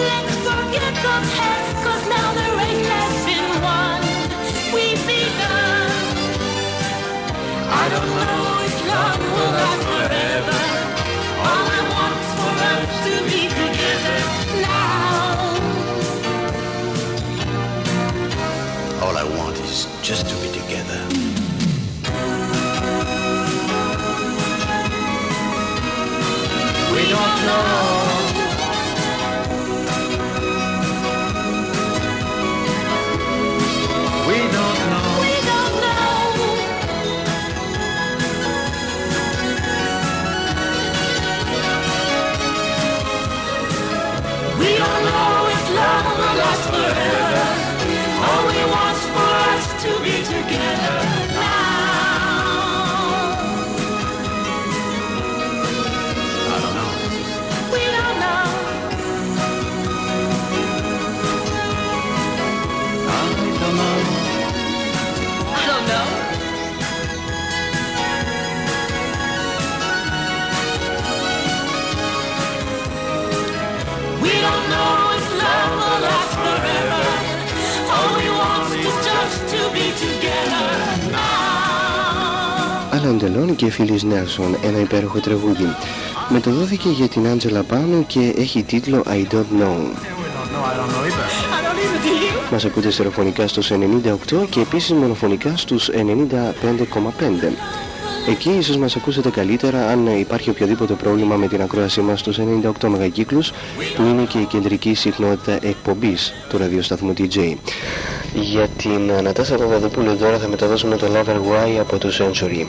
Let's forget the past, 'cause now the race has been won. We've begun. I don't know if love will last forever. All I want for us to be together now. all I want is just to be together. Don't know. Now. Άλαν Τελών και Φίλης Νέλσον, ένα υπέροχο τραγούδι. Μεταδόθηκε για την Άντζελα Πάνου και έχει τίτλο I Don't Know. I don't even do you. Μας ακούτε στερεοφωνικά στους 98 και επίσης μονοφωνικά στους 95,5. Εκεί ίσως μας ακούσετε καλύτερα αν υπάρχει οποιοδήποτε πρόβλημα με την ακρόασή μας στους 98 μεγακύκλους που είναι και η κεντρική συχνότητα εκπομπής του ραδιοσταθμού DJ. Για την Νατάσα Παπαδοπούλου τώρα θα μεταδώσουμε το Lover Why από το Century.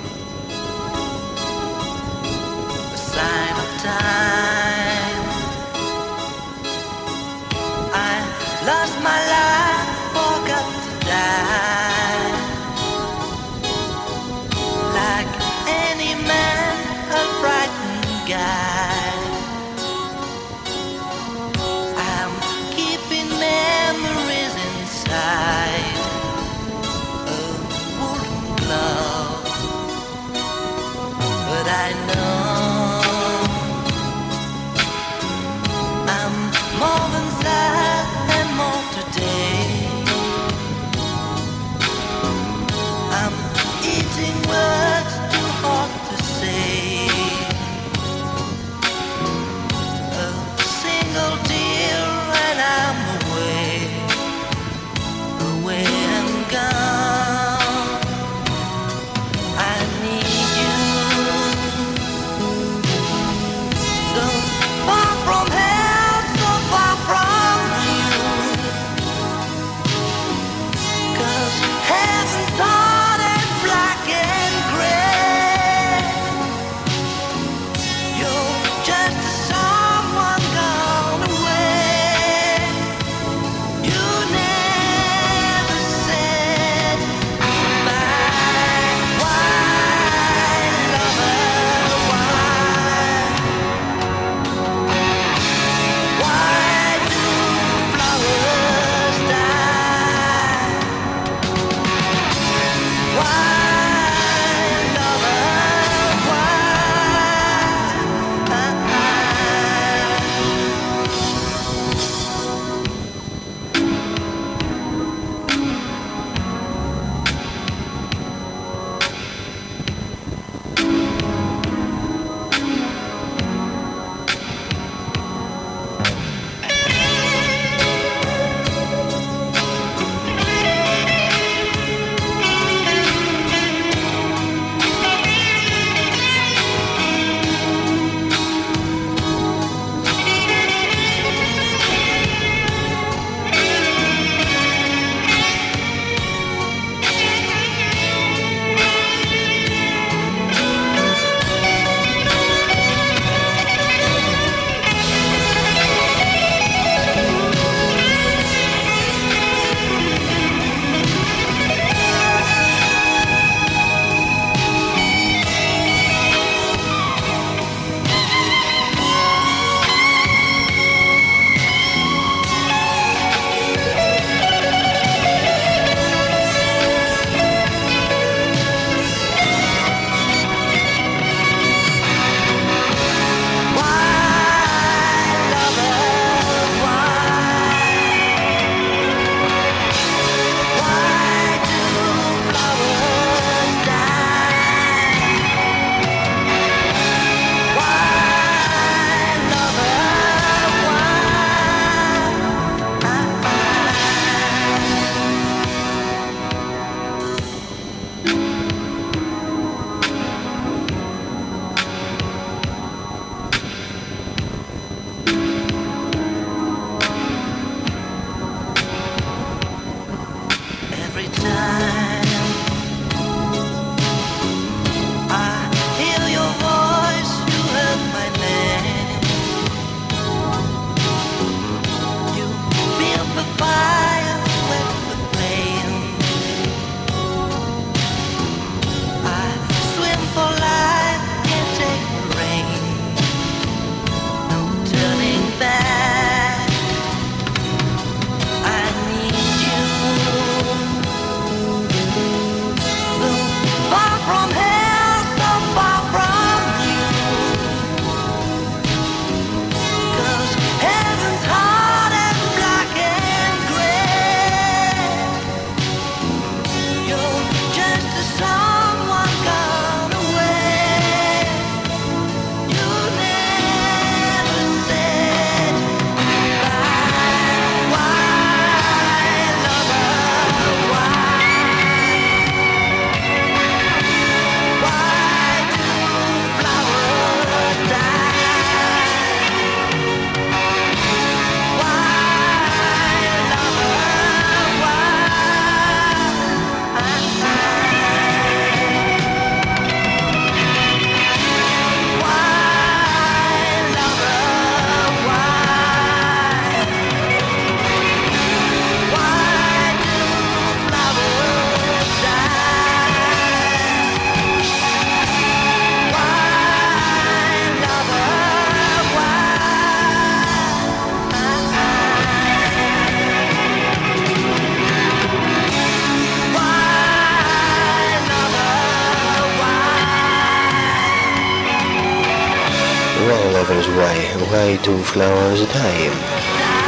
Flowers Die,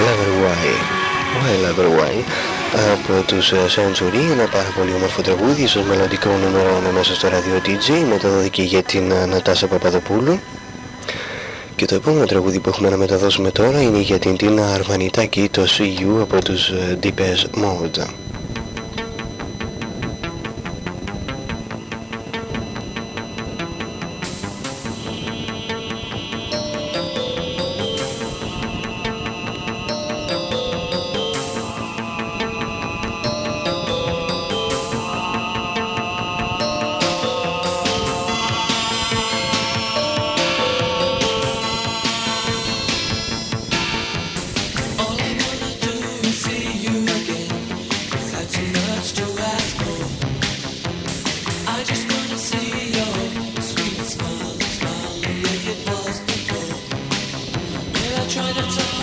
Lover Why, Why Lover Why, από τους ε, Century, ένα πάρα πολύ όμορφο τραγούδι, ίσως μελλοντικό νούμερο μέσα στο Radio DJ, μεταδόθηκε για την ε, Νατάσα Παπαδοπούλου. Και το επόμενο τραγούδι που έχουμε να μεταδώσουμε τώρα είναι για την Τίνα Αρβανιτάκη, το See You από τους ε,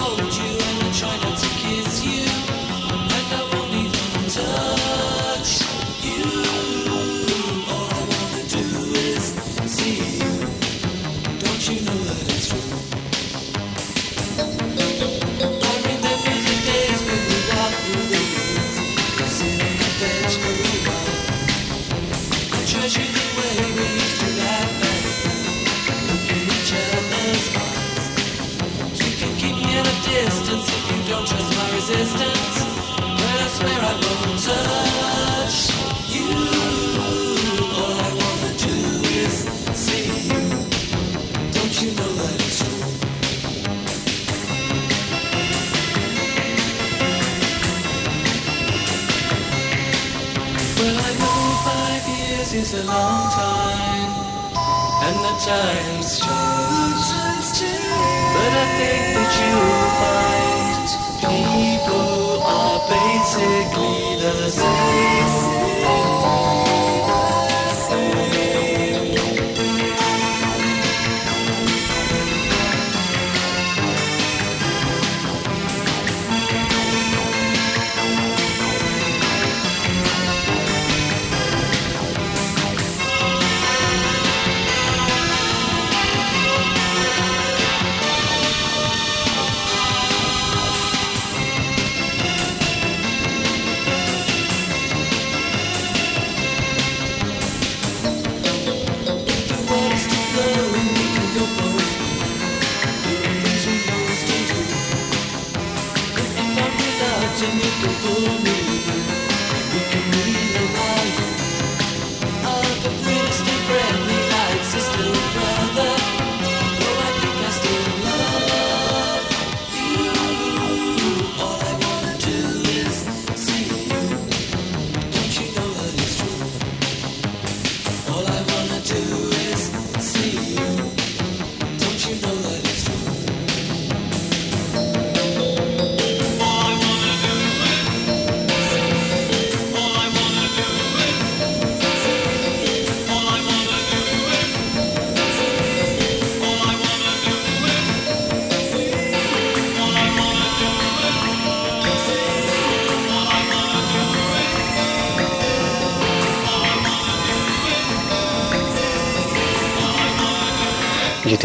told you.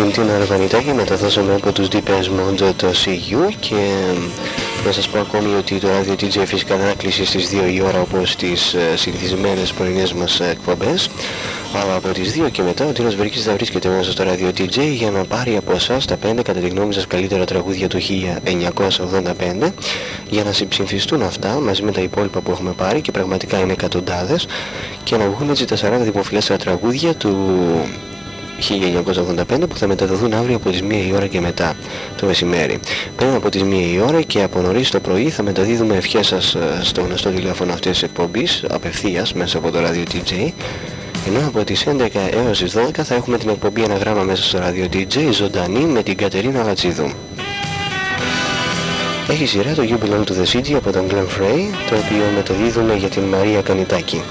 Για την Τίνα Αρβανιτάκη μεταδώσαμε από τους DPS Mondo το CU και να σας πω ακόμη ότι το Radio DJ φυσικά δεν κλείσει στις 2 η ώρα όπως τις ε, συνηθισμένες πρωινές μας εκπομπές αλλά από τις 2 και μετά ο Τίνος Βρήκης θα βρίσκεται μέσα στο Radio DJ για να πάρει από εσάς τα 5 κατά τη γνώμη σας καλύτερα τραγούδια του 1985 για να συμψηφιστούν αυτά μαζί με τα υπόλοιπα που έχουμε πάρει και πραγματικά είναι εκατοντάδες και να βγουν έτσι τα 40 δημοφιλέστερα τραγούδια του 1985 που θα μεταδοθούν αύριο από τις 1 η ώρα και μετά το μεσημέρι. Πριν από τις 1 η ώρα και από νωρίς το πρωί θα μεταδίδουμε ευχές σας ε, στο γνωστό τηλέφωνο αυτής της εκπομπής απευθείας μέσα από το Radio DJ ενώ από τις 11 έως τις 12 θα έχουμε την εκπομπή ένα γράμμα μέσα στο Radio DJ ζωντανή με την Κατερίνα Λατσίδου. Έχει σειρά το You Belong to the City από τον Glenn Frey το οποίο μεταδίδουμε για την Μαρία Κανιτάκη.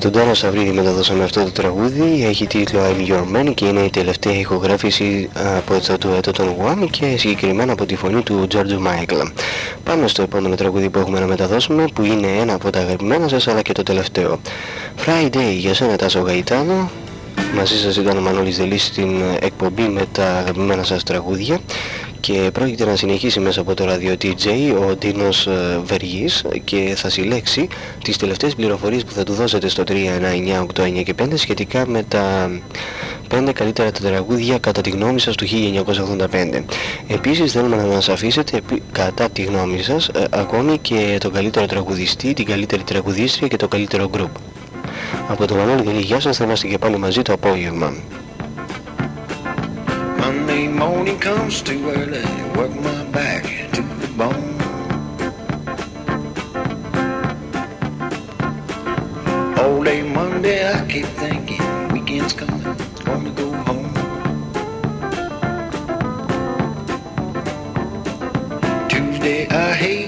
Τον Τάρο Σαβρίδη μεταδώσαμε αυτό το τραγούδι, έχει τίτλο I'm Your Man και είναι η τελευταία ηχογράφηση από το ντουέτο των Wham και συγκεκριμένα από τη φωνή του George Michael. Πάμε στο επόμενο τραγούδι που έχουμε να μεταδώσουμε που είναι ένα από τα αγαπημένα σας αλλά και το τελευταίο. Friday για σένα Τάσο Γαϊτάνο, μαζί σας ήταν ο Μανώλης Δελής στην εκπομπή με τα αγαπημένα σας τραγούδια και πρόκειται να συνεχίσει μέσα από το ράδιο DJ ο Ντίνος ε, Βεργής και θα συλλέξει τις τελευταίες πληροφορίες που θα του δώσετε στο 3, 1, 9, 8, 9 και 5 σχετικά με τα 5 καλύτερα τα τραγούδια κατά τη γνώμη σας του 1985. Επίσης θέλουμε να μας αφήσετε επί- κατά τη γνώμη σας ε, ακόμη και τον καλύτερο τραγουδιστή, την καλύτερη τραγουδίστρια και το καλύτερο group. Από τον Μανώλη Δελή, γεια σας, θα είμαστε και πάλι μαζί το απόγευμα. Morning comes too early, work my back to the bone. All day Monday I keep thinking, weekend's coming, gonna go home. Tuesday I hate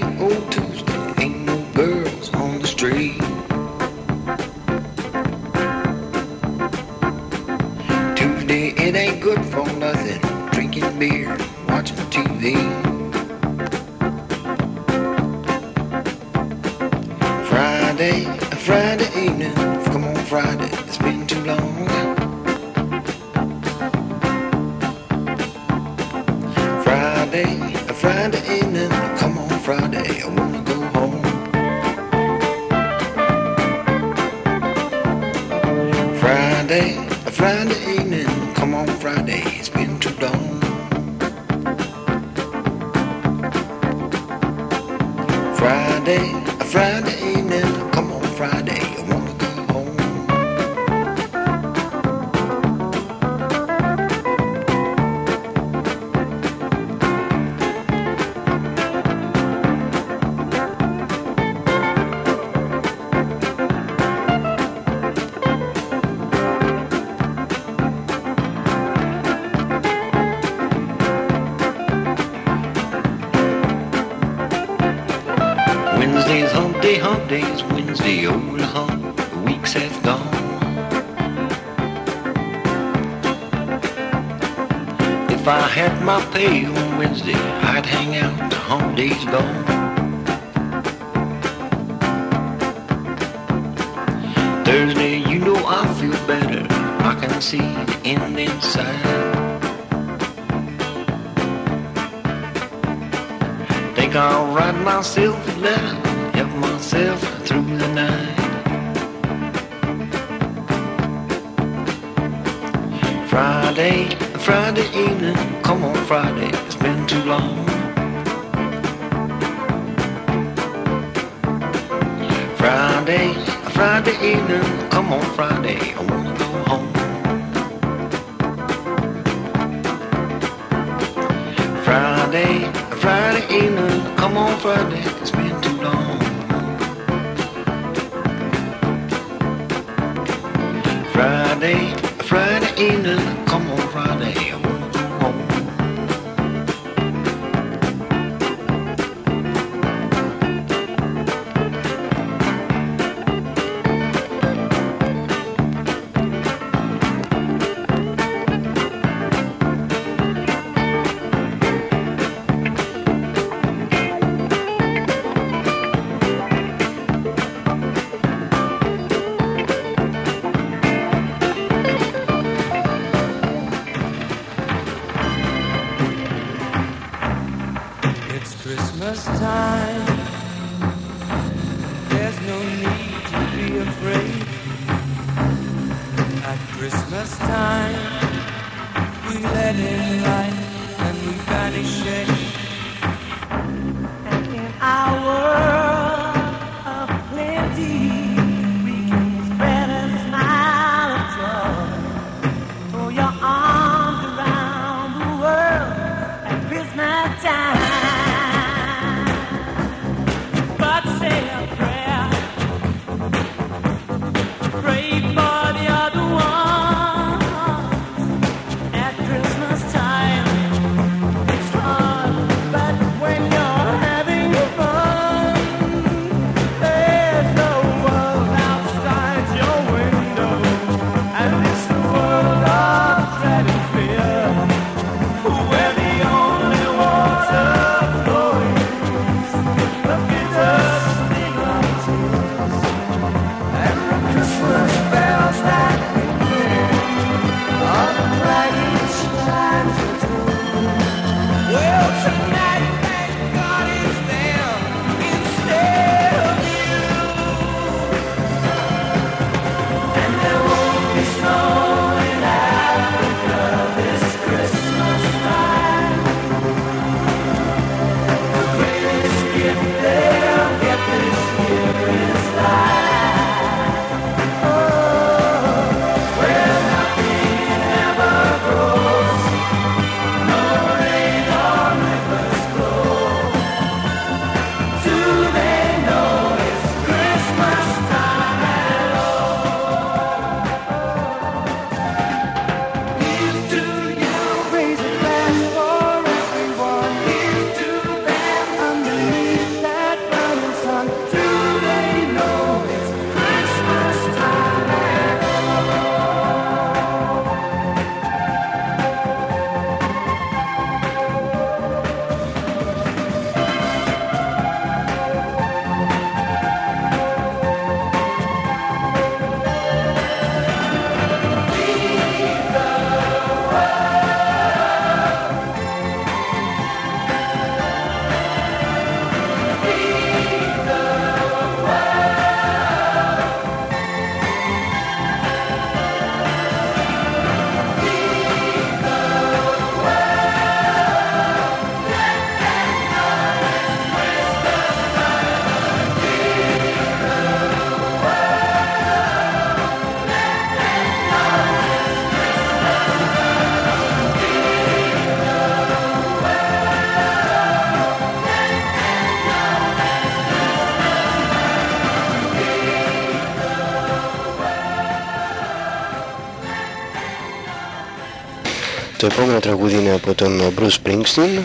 Το επόμενο τραγούδι είναι από τον ε, Bruce Springsteen.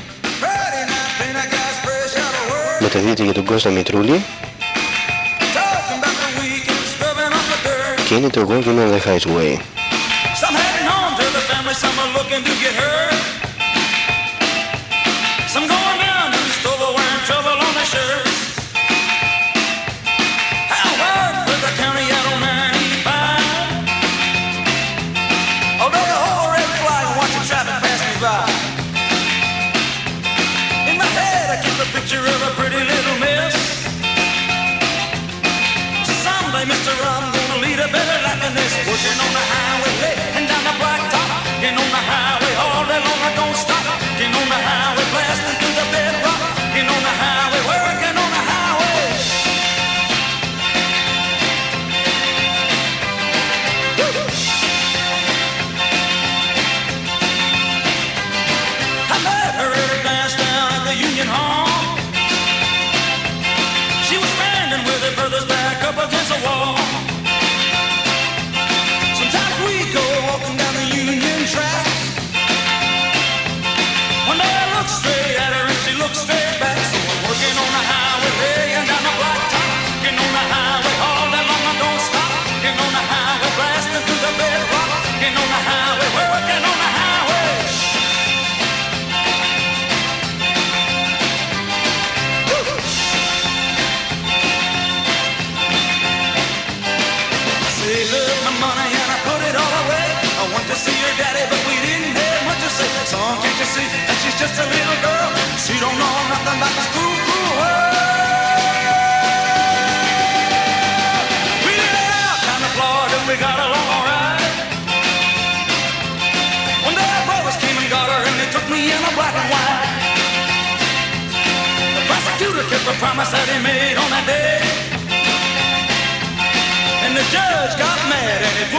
Μεταδίδεται για τον Κώστα Μητρούλη. Και είναι το Walking on the Highway. picture of a pretty little miss. Someday, Mr. I'm gonna lead a better life than this. Working on the highway and I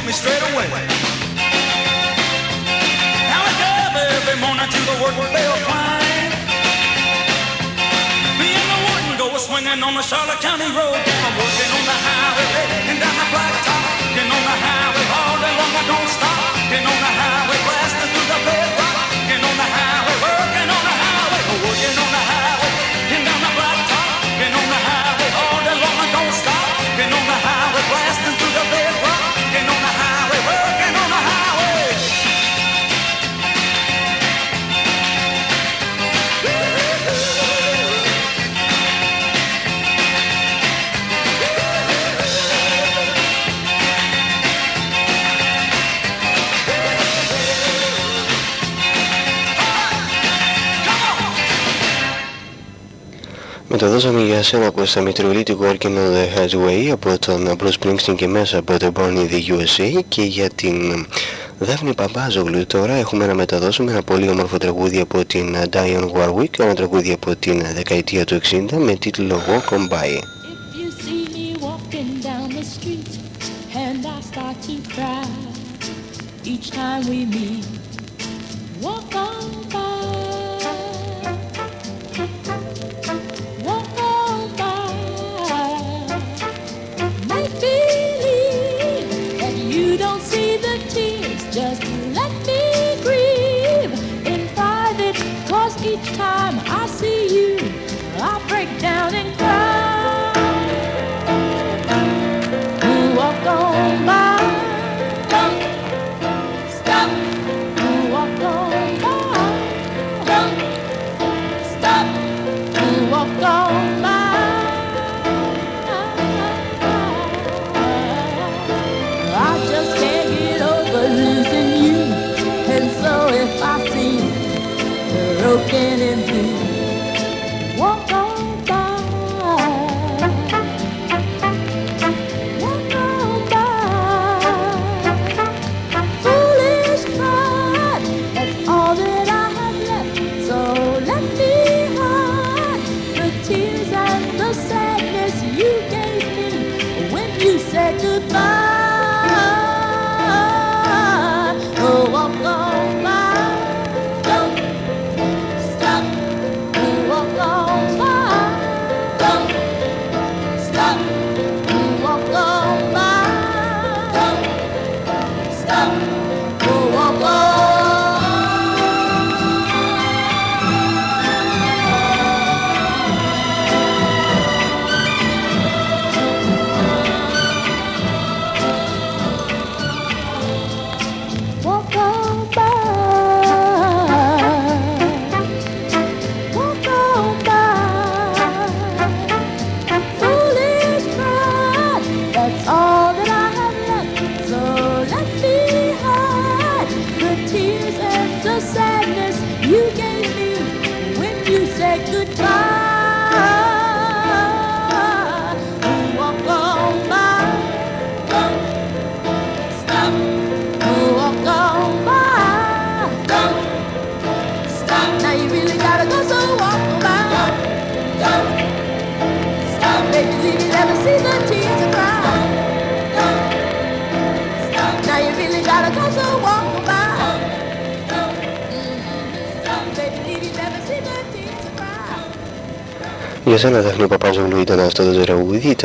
me straight away. Now I drive every morning to the work bell climb. Me and the warden go swinging on the Charlotte County Road. I'm working on the highway and down the blacktop. Getting on the highway all day long, I don't stop. Getting on the highway blasting through the bedrock. Getting on the highway. Μεταδώσαμε για σένα από στα Σταμητριολίτικο Archimedes The Headway από τον Bruce Springsteen και μέσα από The Born in the USA και για την ε, Δάφνη Παπάζογλου τώρα έχουμε να μεταδώσουμε ένα πολύ όμορφο τραγούδι από την ε, Dion Warwick, ένα τραγούδι από την ε, δεκαετία του 60 με τίτλο Walk on By. Each time we meet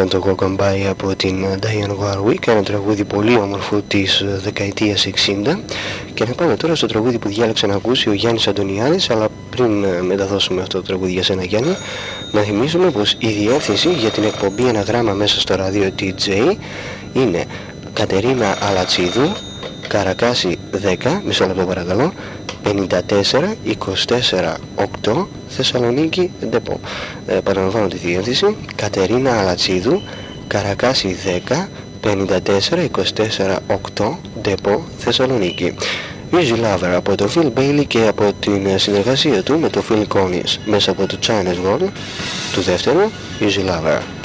ήταν το Walk on By από την Diane Warwick, ένα τραγούδι πολύ όμορφο της ε, δεκαετίας 60 και να πάμε τώρα στο τραγούδι που διάλεξε να ακούσει ο Γιάννης Αντωνιάδης αλλά πριν ε, μεταδώσουμε αυτό το τραγούδι για σένα Γιάννη να θυμίσουμε πως η διεύθυνση για την εκπομπή ένα γράμμα μέσα στο ραδίο TJ είναι Κατερίνα Αλατσίδου Καρακάση 10, μισό λεπτό παρακαλώ 54 24 8 Θεσσαλονίκη Ντεπό. Ε, παραλαμβάνω τη διεύθυνση Κατερίνα Αλατσίδου Καρακάση 10 54 24 8 Ντεπό Θεσσαλονίκη. Easy Lover από το Phil Bailey και από την ε, συνεργασία του με το Phil Collins μέσα από το Chinese Wall του δεύτερου Easy Lover.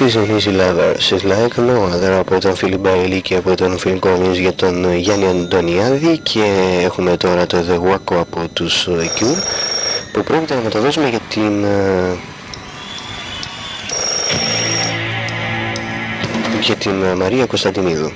She's an easy lover, she's like no other. Από τον Philip Bailey και από τον Phil Collins για τον Γιάννη Αντωνιάδη. Και έχουμε τώρα το The Waco από τους ε, Cure που πρόκειται να μεταδώσουμε για την ε, για την ε, Μαρία Κωνσταντινίδου.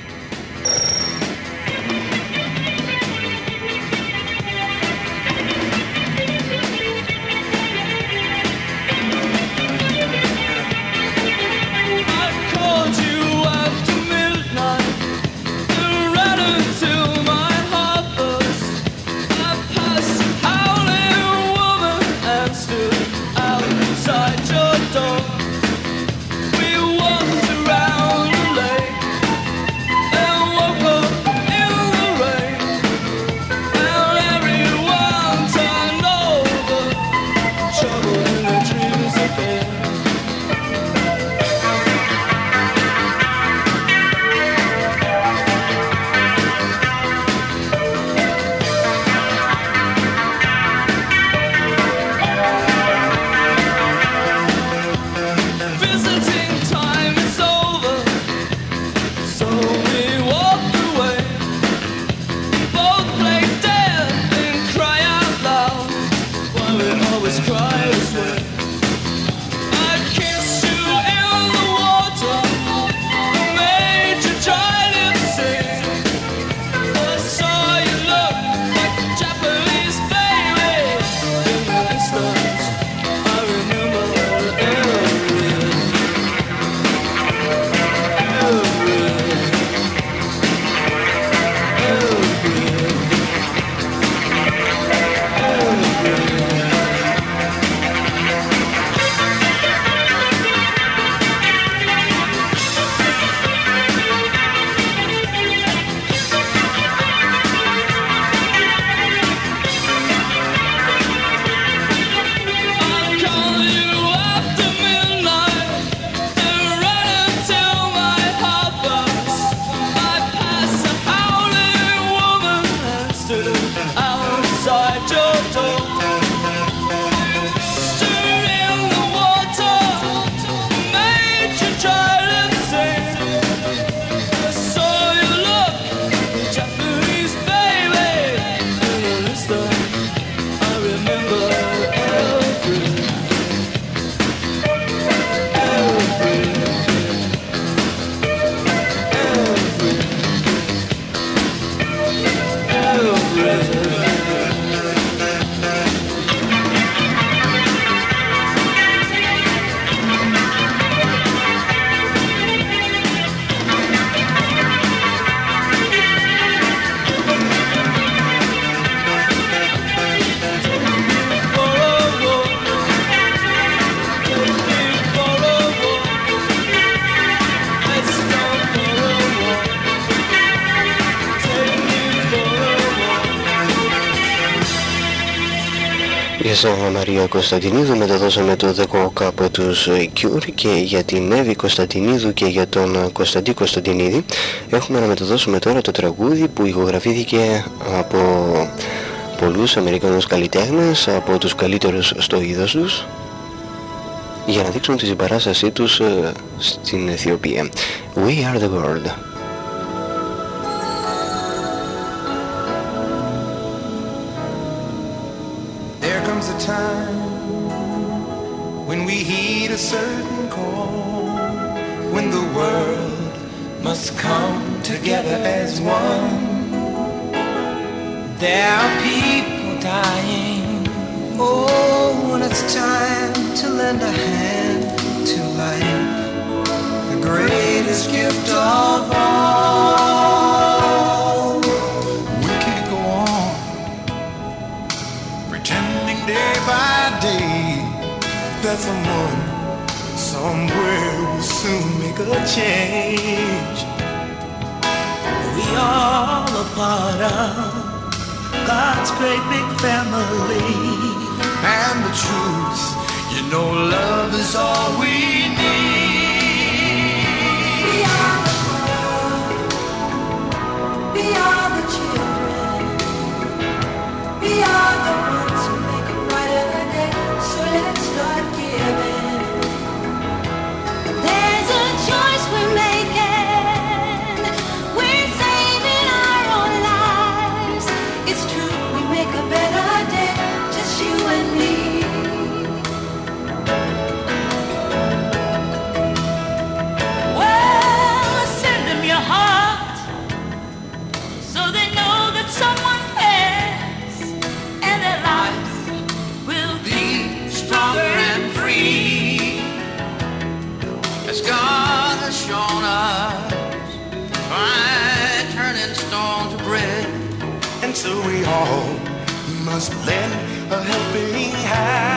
Για Μαρία Κωνσταντινίδου μεταδώσαμε το δεκόκα από τους ε, Cure και για την Εύη Κωνσταντινίδου και για τον ε, Κωνσταντή Κωνσταντινίδη έχουμε να μεταδώσουμε τώρα το τραγούδι που ηχογραφήθηκε από πολλούς Αμερικανούς καλλιτέχνες, από τους καλύτερους στο είδος τους για να δείξουν τη συμπαράστασή τους ε, στην Αιθιοπία. We are the world. When the world must come together as one. There are people dying. Oh, when it's time to lend a hand to life, the greatest gift of all. We can't go on pretending day by day that someone somewhere will soon make a change. We all a part of God's great big family. And the truth, you know, love is all we need. We are the world. We are the children. We are the a helping hand.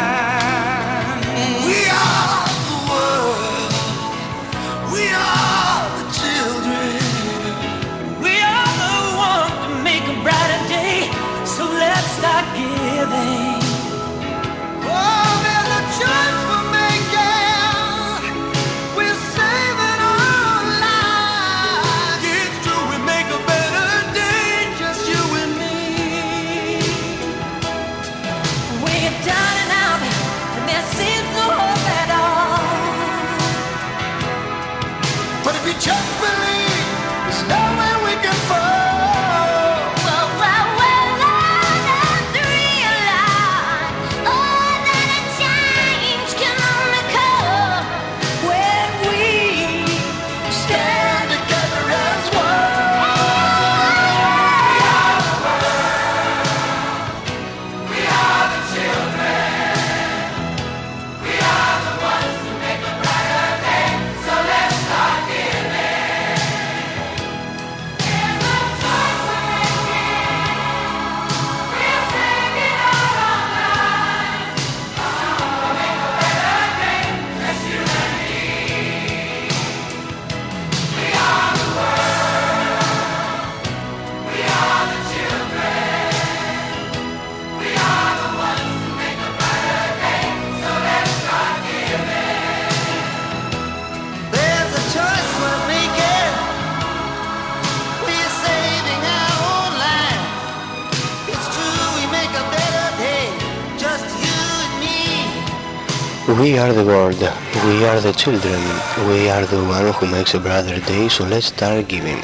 We are the world, we are the children, we are the one who makes a brother day, so let's start giving.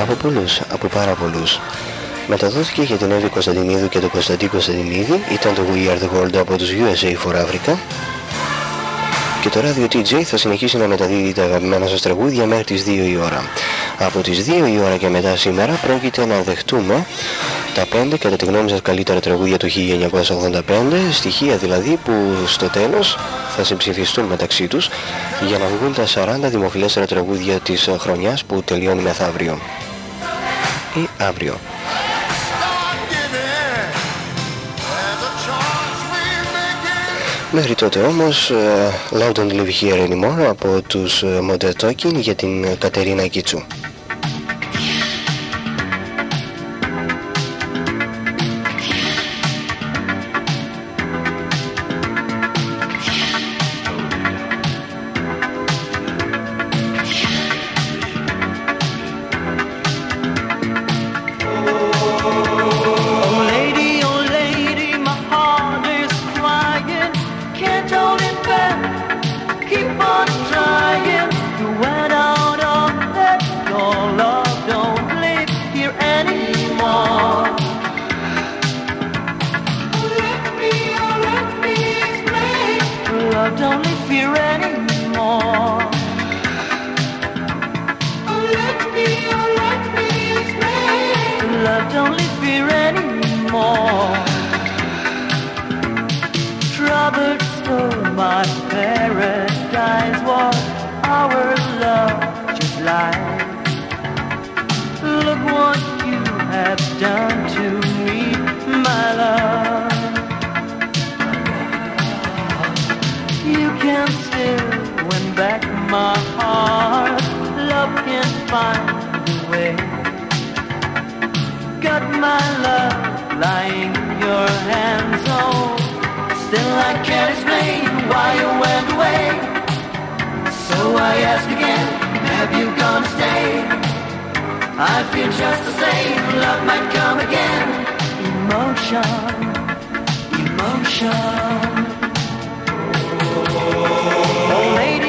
Από πολλούς, από πάρα πολλούς. Μεταδόθηκε για την Εύη Κωνσταντινίδου και τον Κωνσταντή Κωνσταντινίδη, ήταν το We are the world από τους USA for Africa. Και το Radio TJ θα συνεχίσει να μεταδίδει τα αγαπημένα σας τραγούδια μέχρι τις 2 η ώρα. Από τις 2 η ώρα και μετά σήμερα πρόκειται να δεχτούμε 1985 κατά τη γνώμη σας καλύτερα τραγούδια του 1985 στοιχεία δηλαδή που στο τέλος θα συμψηφιστούν μεταξύ τους για να βγουν τα 40 δημοφιλέστερα τραγούδια της ε, χρονιάς που τελειώνει μεθαύριο ή αύριο. Μέχρι τότε όμως ε, Loud and Live Here Anymore από τους ε, Modern Talking για την Κατερίνα Κίτσου I ask again, have you gone to stay? I feel just the same, love might come again. Emotion, emotion. Oh, lady.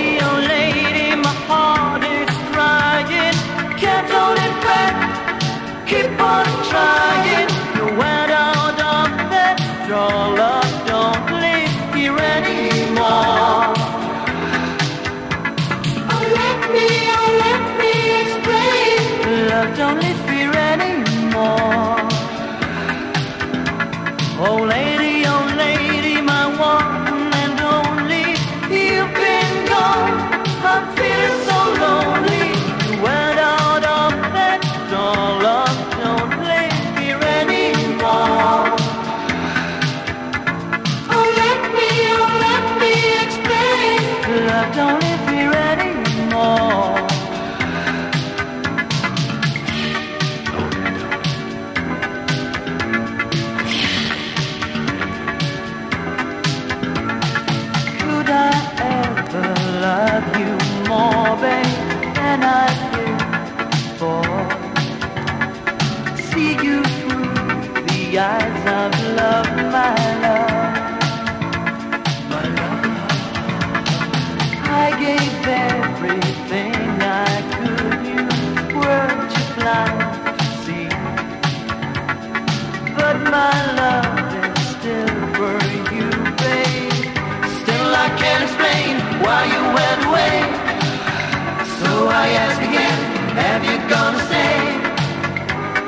gonna stay.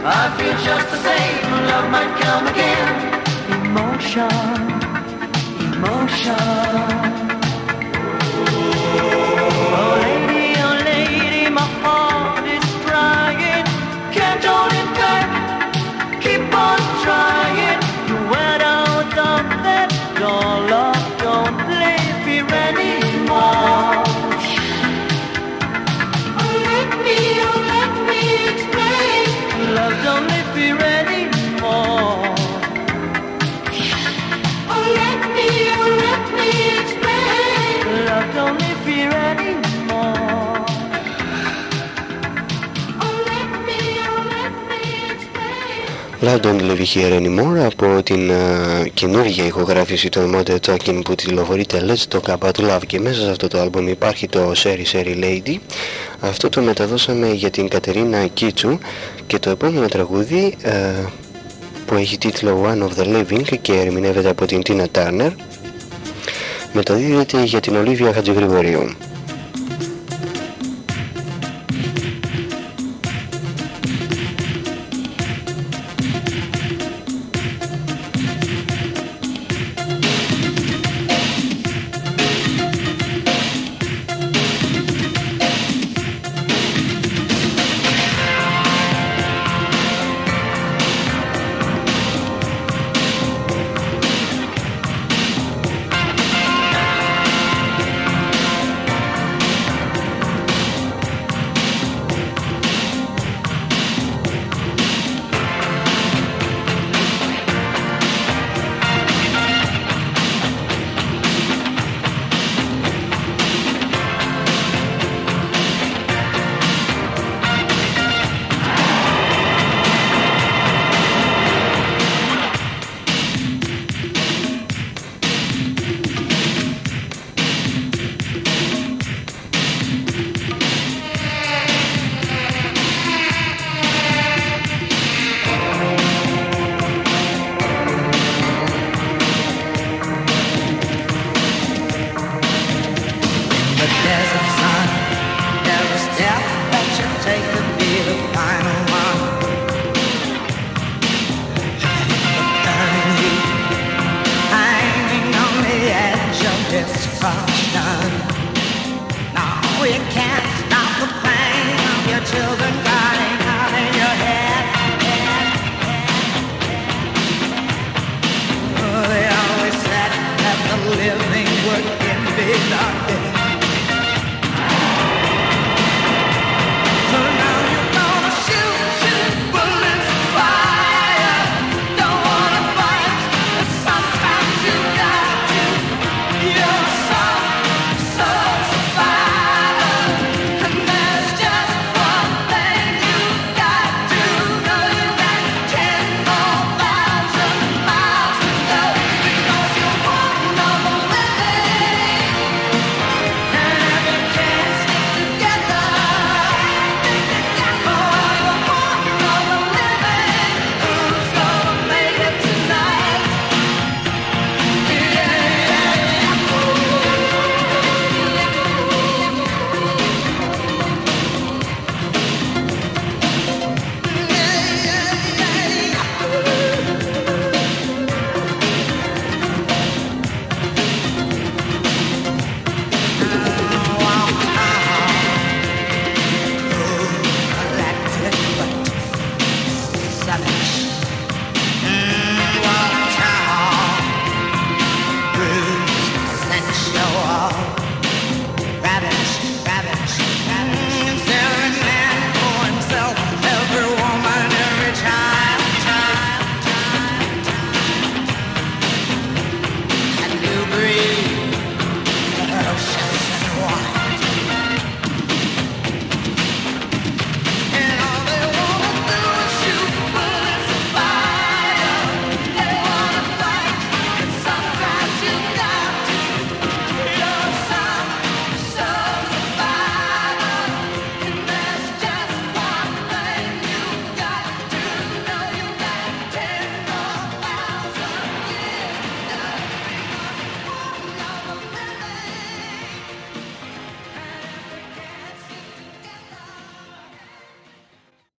I feel just the same Love might come again Emotion Emotion Loudon Live δηλαδή, Here Anymore από την uh, καινούργια ηχογράφηση των Mother Talking που τηλεφορείται Let's Talk About Love. Και μέσα σε αυτό το άλμπομ υπάρχει το Sherry Sherry Lady. Αυτό το μεταδώσαμε για την Κατερίνα Κίτσου. Και το επόμενο τραγούδι uh, που έχει τίτλο One of the Living και ερμηνεύεται από την Tina Turner μεταδίδεται για την Ολίβια Χατζηγρηγορίου